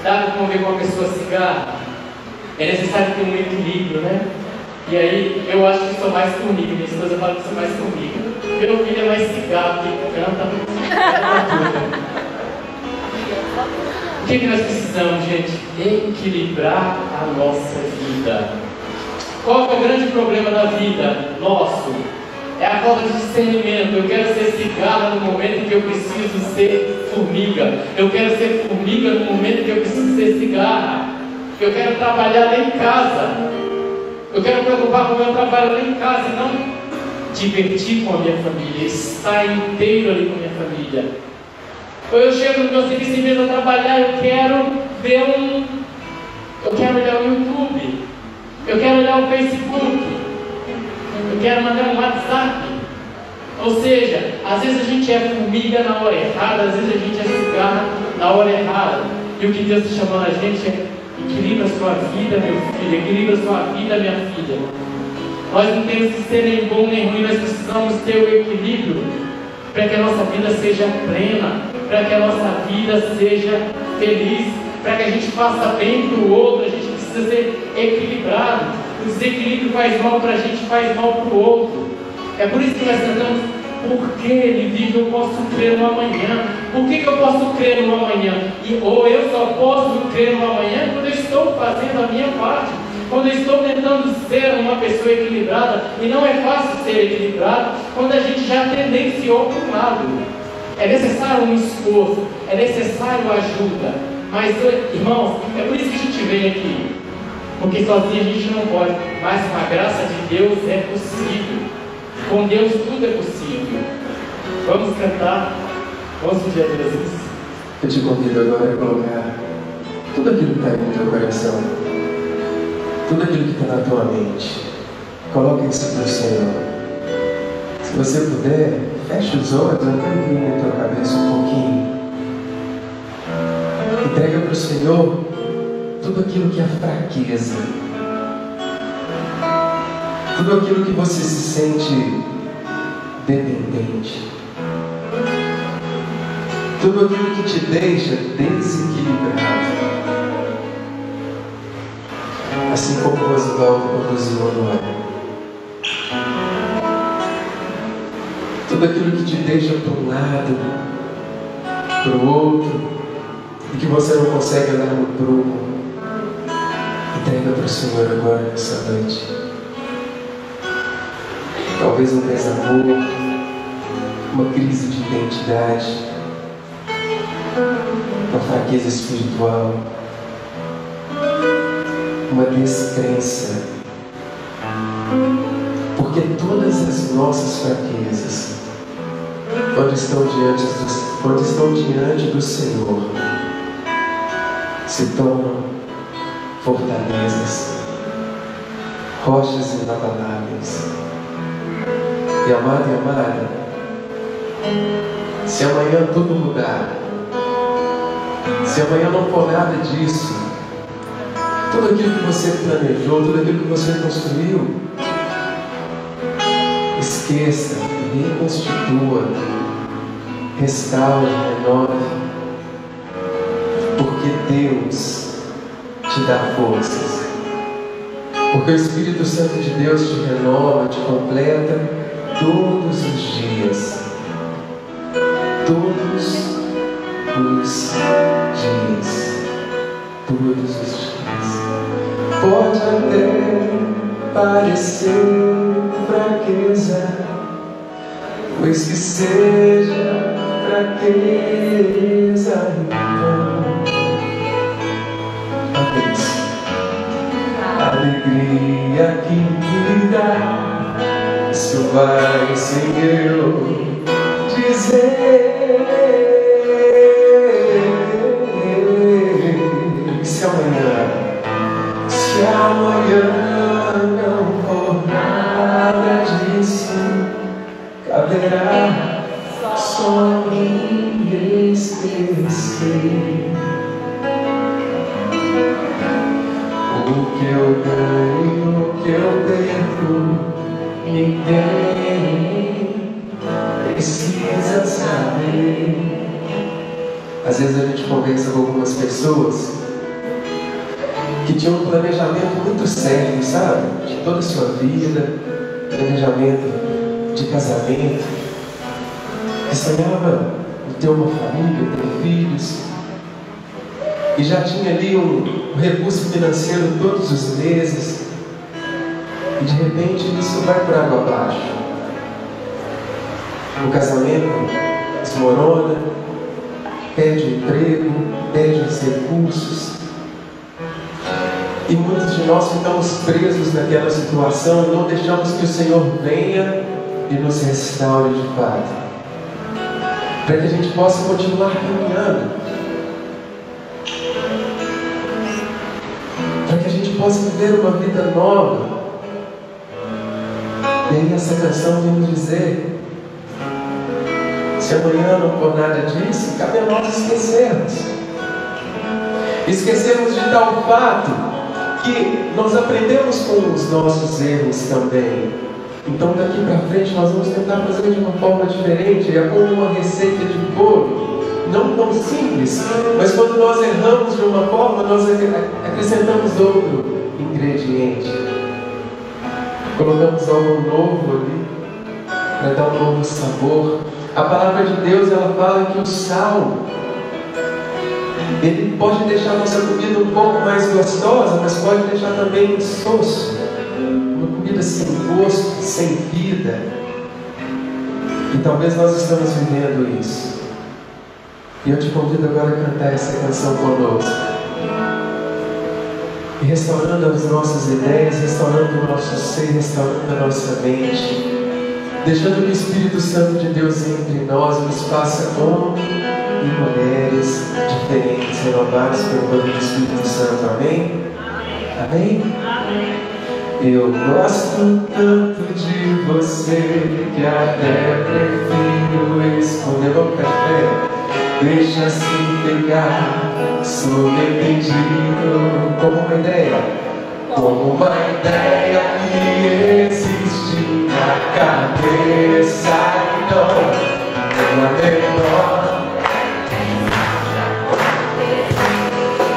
Speaker 2: Dá para conviver com uma pessoa cigarra? é necessário ter um equilíbrio, né? E aí, eu acho que sou mais formiga, minha esposa fala que sou mais formiga. Meu filho é mais cigarro, que canta, que, que nós precisamos, gente? Equilibrar a nossa vida. Qual é o grande problema da vida nosso? É a falta de discernimento. Eu quero ser cigarra no momento que eu preciso ser formiga. Eu quero ser formiga no momento que eu preciso ser cigarra. Eu quero trabalhar lá em casa. Eu quero preocupar com o meu trabalho lá em casa e não divertir com a minha família, estar inteiro ali com a minha família. Ou eu chego no meu serviço em vez de trabalhar, eu quero ver um. Eu quero olhar o YouTube. Eu quero olhar o Facebook. Eu quero mandar um WhatsApp. Ou seja, às vezes a gente é formiga na hora errada, às vezes a gente é cigarra na hora errada. E o que Deus está chamando a gente é Equilibra a sua vida, meu filho. Equilibra a sua vida, minha filha. Nós não temos que ser nem bom nem ruim, nós precisamos ter o equilíbrio para que a nossa vida seja plena, para que a nossa vida seja feliz, para que a gente faça bem para o outro, a gente precisa ser equilibrado. O desequilíbrio faz mal para a gente, faz mal para o outro. É por isso que nós cantamos porque ele vive, eu posso crer no amanhã. Por que, que eu posso crer no amanhã? E, ou eu só posso crer no amanhã quando eu estou fazendo a minha parte. Quando eu estou tentando ser uma pessoa equilibrada. E não é fácil ser equilibrado quando a gente já tendenciou para um lado. É necessário um esforço, é necessário ajuda. Mas, irmãos, é por isso que a gente vem aqui. Porque sozinho a gente não pode. Mas com a graça de Deus é possível. Com Deus tudo é possível. Vamos cantar. Vamos pedir a Jesus.
Speaker 3: Eu te convido agora a colocar tudo aquilo que está aí no teu coração, tudo aquilo que está na tua mente. Coloque isso para o Senhor. Se você puder, feche os olhos, inclina a tua cabeça um pouquinho. Entrega para o Senhor tudo aquilo que é fraqueza tudo aquilo que você se sente dependente, tudo aquilo que te deixa desequilibrado, assim como o Oswaldo conduziu Noé. Tudo aquilo que te deixa para um lado, para o outro, e que você não consegue olhar no prumo, entrega para o Senhor agora nessa noite talvez um desamor, uma crise de identidade, uma fraqueza espiritual, uma descrença. Porque todas as nossas fraquezas, quando estão diante do, quando estão diante do Senhor, se tornam fortalezas, rochas inabaláveis. E amado e amada, se amanhã tudo mudar, se amanhã não for nada disso, tudo aquilo que você planejou, tudo aquilo que você construiu, esqueça, reconstitua, restaure, renove, porque Deus te dá forças. Porque o Espírito Santo de Deus te renova, te completa todos os dias. Todos os dias. Todos os dias. Pode até parecer fraqueza, pois que seja Alegria que me dá isso vai sem eu dizer. Se amanhã, se amanhã não for nada disso, caberá só precisa saber. Às vezes a gente conversa com algumas pessoas que tinha um planejamento muito sério, sabe? De toda a sua vida, planejamento de casamento, que sonhava em ter uma família, ter filhos, e já tinha ali um recurso financeiro todos os meses, e de repente isso vai por água abaixo. O casamento desmorona, perde o emprego, perde os recursos. E muitos de nós ficamos presos naquela situação e não deixamos que o Senhor venha e nos restaure de fato. Para que a gente possa continuar caminhando. Para que a gente possa viver uma vida nova. Aí essa canção vem dizer se amanhã não for nada disso, cabe a nós esquecermos. Esquecermos de tal fato que nós aprendemos com os nossos erros também. Então daqui para frente nós vamos tentar fazer de uma forma diferente, é como uma receita de bolo, não tão simples, mas quando nós erramos de uma forma, nós acrescentamos outro ingrediente. Colocamos algo novo ali para dar um novo sabor. A palavra de Deus ela fala que o sal ele pode deixar a nossa comida um pouco mais gostosa, mas pode deixar também insosso. Uma comida sem gosto, sem vida. E talvez nós estamos vivendo isso. E eu te convido agora a cantar essa canção conosco. E restaurando as nossas ideias, restaurando o nosso ser, restaurando a nossa mente deixando o Espírito Santo de Deus entre nós nos faça homens e mulheres diferentes, renovados pelo poder do Espírito Santo. Amém? Amém? Eu gosto tanto de você que até prefiro café. Deixa se pegar, subentendido como uma ideia, como uma ideia que existe na cabeça e não na menor.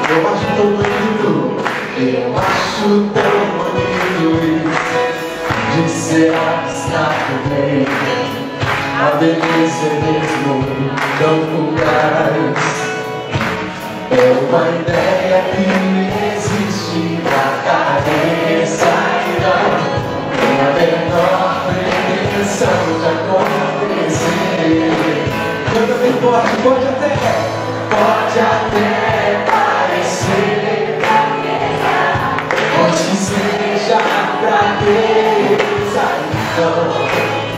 Speaker 3: Eu acho tão bonito, eu acho tão bonito de ser abstrato mesmo. A beleza é mesmo tão fugaz. É uma ideia que existe na cabeça e não na menor pretensão de acontecer. Canta bem forte, pode até, pode até parecer. Pode seja fraqueza, então.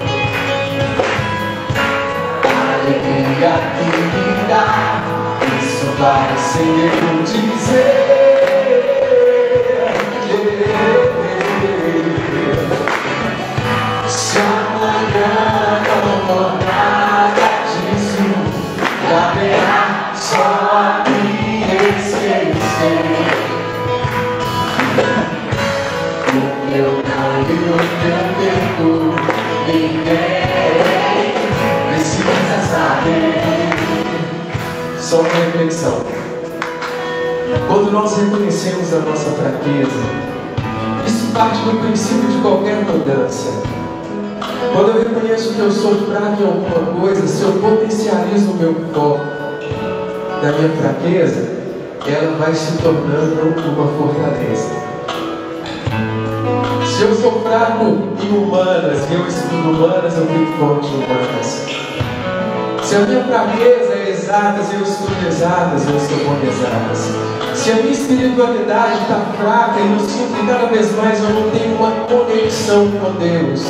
Speaker 3: Alegria que me dá, isso vai ser eu dizer. Nós reconhecemos a nossa fraqueza, isso parte do princípio de qualquer mudança. Quando eu reconheço que eu sou fraco em alguma coisa, se eu potencializo o meu foco da minha fraqueza, ela vai se tornando uma fortaleza. Se eu sou fraco em humanas eu estudo humanas, eu fico forte em humanas. Se a minha fraqueza é exatas eu estudo exatas, eu estou bom exatas. Se a minha espiritualidade está fraca e eu sinto que cada vez mais eu não tenho uma conexão com Deus,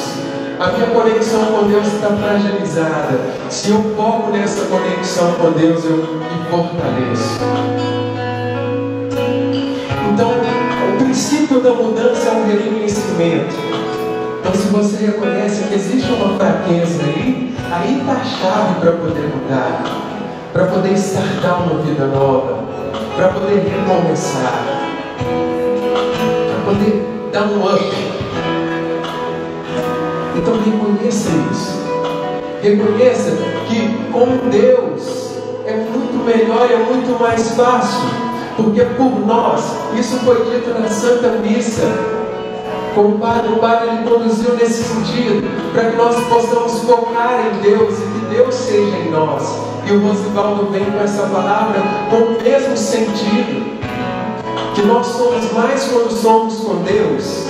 Speaker 3: a minha conexão com Deus está fragilizada. Se eu foco nessa conexão com Deus, eu me fortaleço. Então, o princípio da mudança é um reconhecimento. Então, se você reconhece que existe uma fraqueza aí, aí está a chave para poder mudar, para poder startar uma vida nova, para poder recomeçar, para poder dar um up. Então reconheça isso. Reconheça que com Deus é muito melhor, é muito mais fácil. porque por nós, isso foi dito na Santa Missa, com o Padre, o Padre ele conduziu nesse sentido, para que nós possamos focar em Deus e que Deus seja em nós. E o Rosivaldo vem com essa palavra com o mesmo sentido, que nós somos mais quando somos com Deus.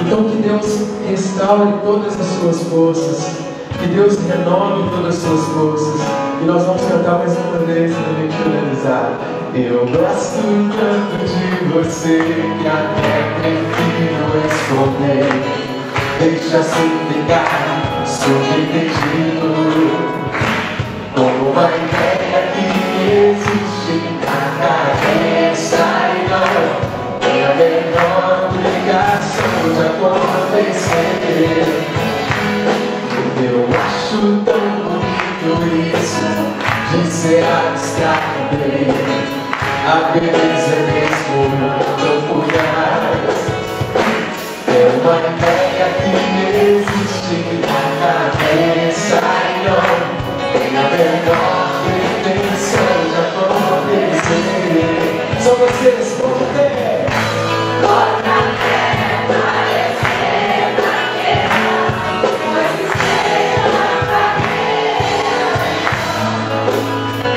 Speaker 3: Então que Deus restaure todas as suas forças, que Deus renove todas as suas forças. E nós vamos cantar mais uma vez para a gente finalizar. Eu gosto tanto de você que até prefiro esconder. Deixa-se ficar subentendido. Como uma ideia que existe na cabeça e não tem a menor obrigação de acontecer. Eu acho tão bonito isso de ser abstrato a beleza mesmo não trás. É uma ideia que existe na cabeça e não tem a menor intenção de acontecer. Só vocês vão ter.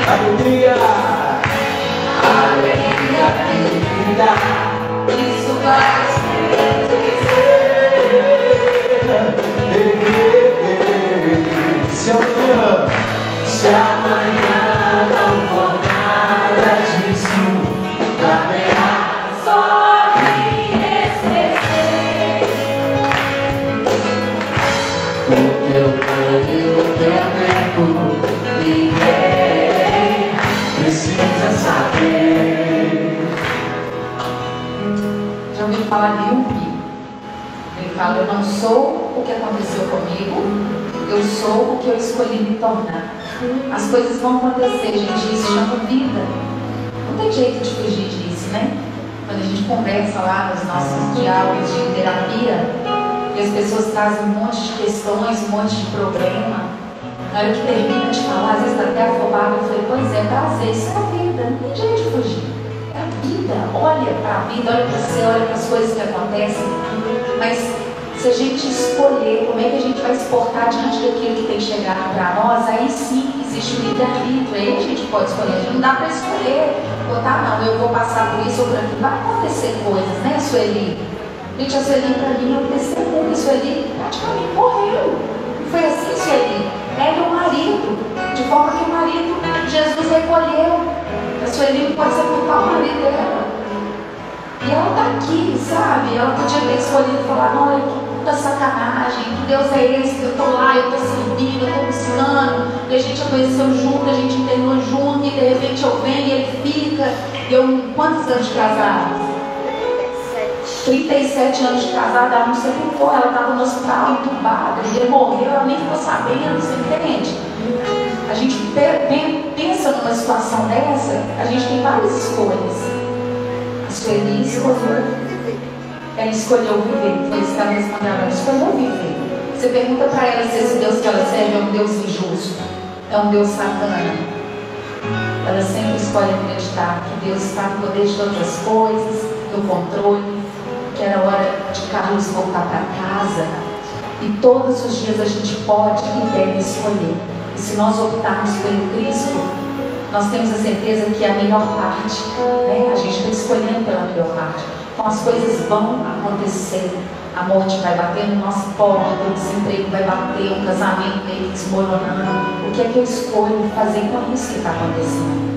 Speaker 3: Alegria, alegria que se amanhã não for nada disso, haverá
Speaker 1: só me esquecer.
Speaker 3: o teu plano e o teu tempo. Ninguém precisa saber.
Speaker 1: Já ouviu falar de Jung? Ele fala: Eu não sou o que aconteceu comigo, eu sou o que eu escolhi me tornar. As coisas vão acontecer, gente, isso chama vida. Não tem jeito de fugir disso, né? Quando a gente conversa lá nos nossos diálogos de terapia, e as pessoas trazem um monte de questões, um monte de problema. Na hora que termina de falar, às vezes tá até afobado, eu falei, pois é, prazer, isso é a vida, não tem jeito de fugir. É a vida, olha para a vida, olha para você, olha para as coisas que acontecem. Mas se a gente escolher como é que a gente vai se portar diante daquilo que tem chegado para nós, aí sim existe o livre-arbítrio, aí a gente pode escolher. Não dá para escolher, botar, não, eu vou passar por isso ou por aquilo. Vai acontecer coisas, né, Sueli? Gente, a Sueli para mim é um testemunho, a Sueli praticamente morreu. Não foi assim, Sueli? Ela e o marido, de forma que o marido, Jesus recolheu. A Sueli não pode sepultar o marido dela. E ela está aqui, sabe? Ela podia ter escolhido falar, olha, que puta sacanagem, que Deus é esse, eu estou lá, eu estou servindo, eu estou ensinando, e a gente conheceu junto, a gente internou junto, e de repente eu venho e ele fica. E eu, quantos anos de casado? 37 anos de casada, ela não sepultou, ela estava no hospital entubada, ele morreu, ela nem ficou sabendo, você entende? A gente pensa numa situação dessa, a gente tem várias escolhas. A Sueli escolheu, ela escolheu viver, foi isso ela ela escolheu viver. Você pergunta para ela se esse Deus que ela serve é um Deus injusto, é um Deus sacana. Ela sempre escolhe acreditar que Deus está no poder de todas as coisas, no controle, que era hora de Carlos voltar para casa. E todos os dias a gente pode e deve escolher. E se nós optarmos pelo Cristo, nós temos a certeza que é a melhor parte. Né? A gente está escolhendo pela melhor parte. Então as coisas vão acontecer. A morte vai bater no nosso porta, o desemprego vai bater, o casamento que desmoronando. O que é que eu escolho fazer com isso que está acontecendo?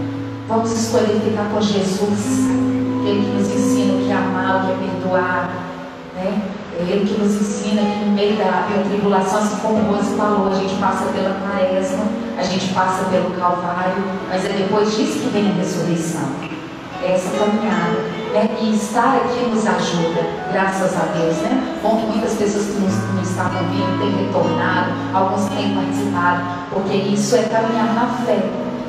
Speaker 1: Vamos escolher ficar com Jesus, Ele que nos ensina o que é amar, o que é perdoar. Né? Ele que nos ensina que no meio da, tribulação, assim como o Rose falou, a gente passa pela quaresma, a gente passa pelo Calvário, mas é depois disso que vem a ressurreição. É essa caminhada. Né? E estar aqui nos ajuda, graças a Deus. Né? Bom que muitas pessoas que nos, nos estavam vindo têm retornado, alguns têm participado, porque isso é caminhar na fé.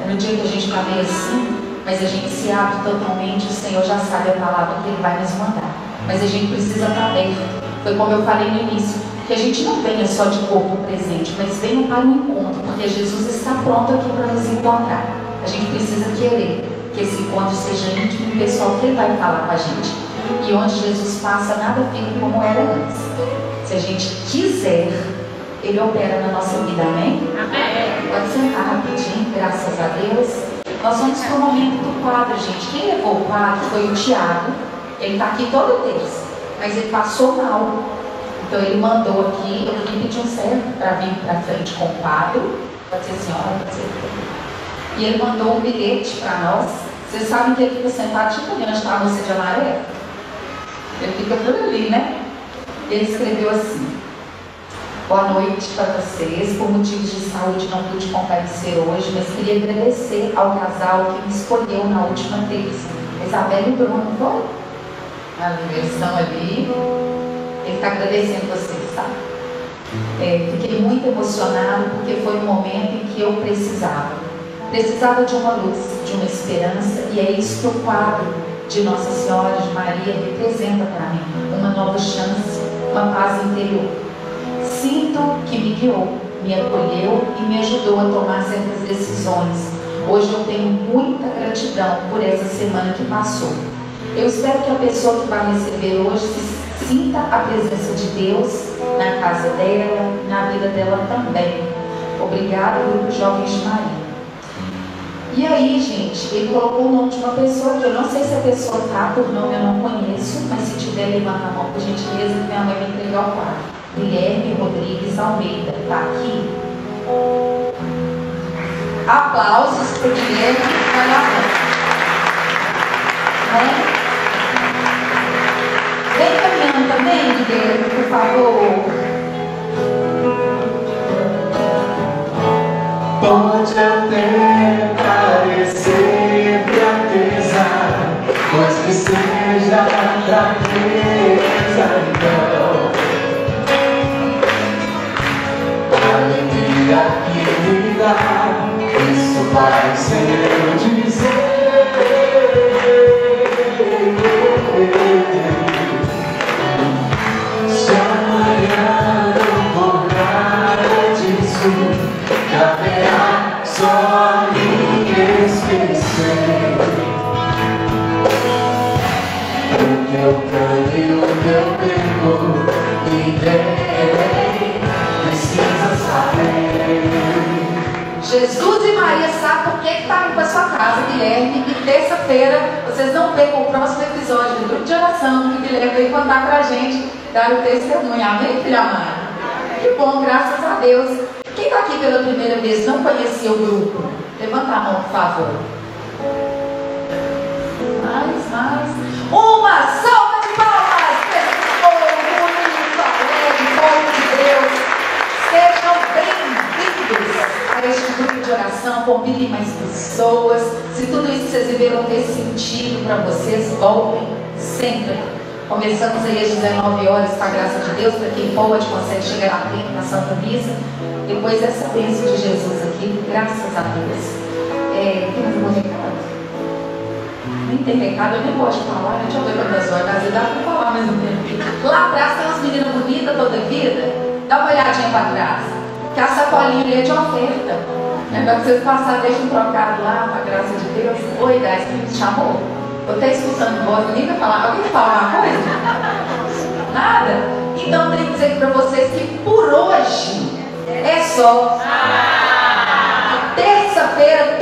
Speaker 1: É no dia que a gente está assim, mas a gente se abre totalmente, o Senhor já sabe a palavra que Ele vai nos mandar. Mas a gente precisa estar aberto. Foi como eu falei no início, que a gente não venha só de corpo presente, mas venha para o encontro, porque Jesus está pronto aqui para nos encontrar. A gente precisa querer. Que esse encontro seja íntimo e pessoal que ele vai falar com a gente. E onde Jesus passa, nada fica como era antes. Se a gente quiser, ele opera na nossa vida, amém?
Speaker 4: Amém.
Speaker 1: Pode sentar rapidinho, graças a Deus. Nós vamos para o momento do quadro, gente. Quem levou o quadro foi o Tiago. Ele está aqui todo terça, mas ele passou mal. Então ele mandou aqui, eu vim pedir um servo para vir para frente com o quadro. Pode ser senhora, pode ser. E ele mandou um bilhete para nós. Vocês sabem que ele fica sentado tipo onde está a de amarelo? Ele fica por ali, né? Ele escreveu assim. Boa noite para vocês. Por motivos de saúde não pude comparecer hoje, mas queria agradecer ao casal que me escolheu na última terça. Isabela e Bruno, foi? Na versão ali. Ele está agradecendo vocês, tá? É, fiquei muito emocionado porque foi um momento em que eu precisava. Precisava de uma luz, de uma esperança, e é isso que o quadro de Nossa Senhora de Maria representa para mim. Uma nova chance, uma paz interior. Sinto que me guiou, me acolheu e me ajudou a tomar certas decisões. Hoje eu tenho muita gratidão por essa semana que passou. Eu espero que a pessoa que vai receber hoje sinta a presença de Deus na casa dela, na vida dela também. Obrigada, Grupo Jovens de Maria. E aí, gente, ele colocou o nome de uma pessoa que eu não sei se a pessoa tá por nome, eu não conheço, mas se tiver, levanta a mão, por gentileza, que minha mãe vai entregar o quadro. Guilherme Rodrigues Almeida, está aqui. Aplausos para Guilherme vai lá né? Vem caminhando também, Guilherme, por favor.
Speaker 3: Pode até seja
Speaker 1: Terça-feira vocês não percam o próximo episódio do grupo de oração que o Guilherme veio contar para a gente, dar o testemunho. Amém, filha amada? Que bom, graças a Deus. Quem está aqui pela primeira vez não conhecia o grupo? Levanta a mão, por favor. Mais, mais. Uma salva de palmas para esse povo bonito, alegre, povo de Deus. Sejam bem-vindos a este grupo de oração. Convidem mais pessoas. Se tudo isso que vocês viveram ter sentido para vocês, voltem sempre. Começamos aí às 19 horas, com a graça de Deus, para quem pode, consegue chegar a tempo na Santa Missa. Depois essa bênção de Jesus aqui, graças a Deus. É, tem algum recado? Nem tem recado, eu nem gosto de falar, né? deixa eu ver quantas horas, dá para falar mais um tempo. Lá atrás tem umas meninas bonitas toda vida, dá uma olhadinha para trás, que a sacolinha ali é de oferta. É para vocês passarem, deixa um trocado lá, com a graça de Deus. Oi, quem me chamou? Eu estou escutando voz, ninguém vai falar, alguém fala uma coisa? Nada? Então tenho que dizer para vocês que por hoje é só. Terça-feira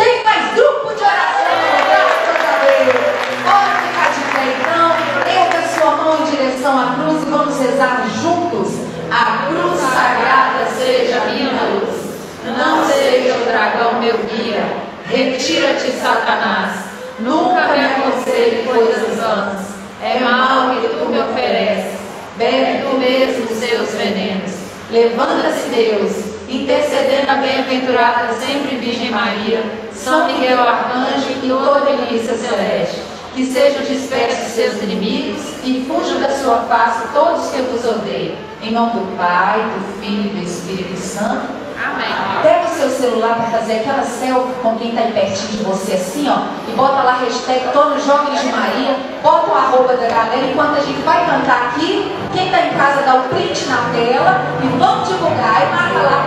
Speaker 1: dragão meu guia. Retira-te, Satanás. Nunca me aconselhe coisas vãs. É mal que tu me ofereces. Bebe tu mesmo os seus venenos. Levanta-se, Deus, intercedendo a bem-aventurada sempre Virgem Maria, São Miguel Arcanjo e toda a milícia celeste. Que sejam dispersos seus inimigos e fujam da sua face todos que vos odeiam. Em nome do Pai, do Filho e do Espírito Santo. Pega o seu celular para fazer aquela selfie com quem está pertinho de você, assim, ó, e bota lá hashtag Todos Jovens de Maria, bota o arroba da galera, enquanto a gente vai cantar aqui, quem está em casa dá o print na tela e vamos divulgar. E marca lá a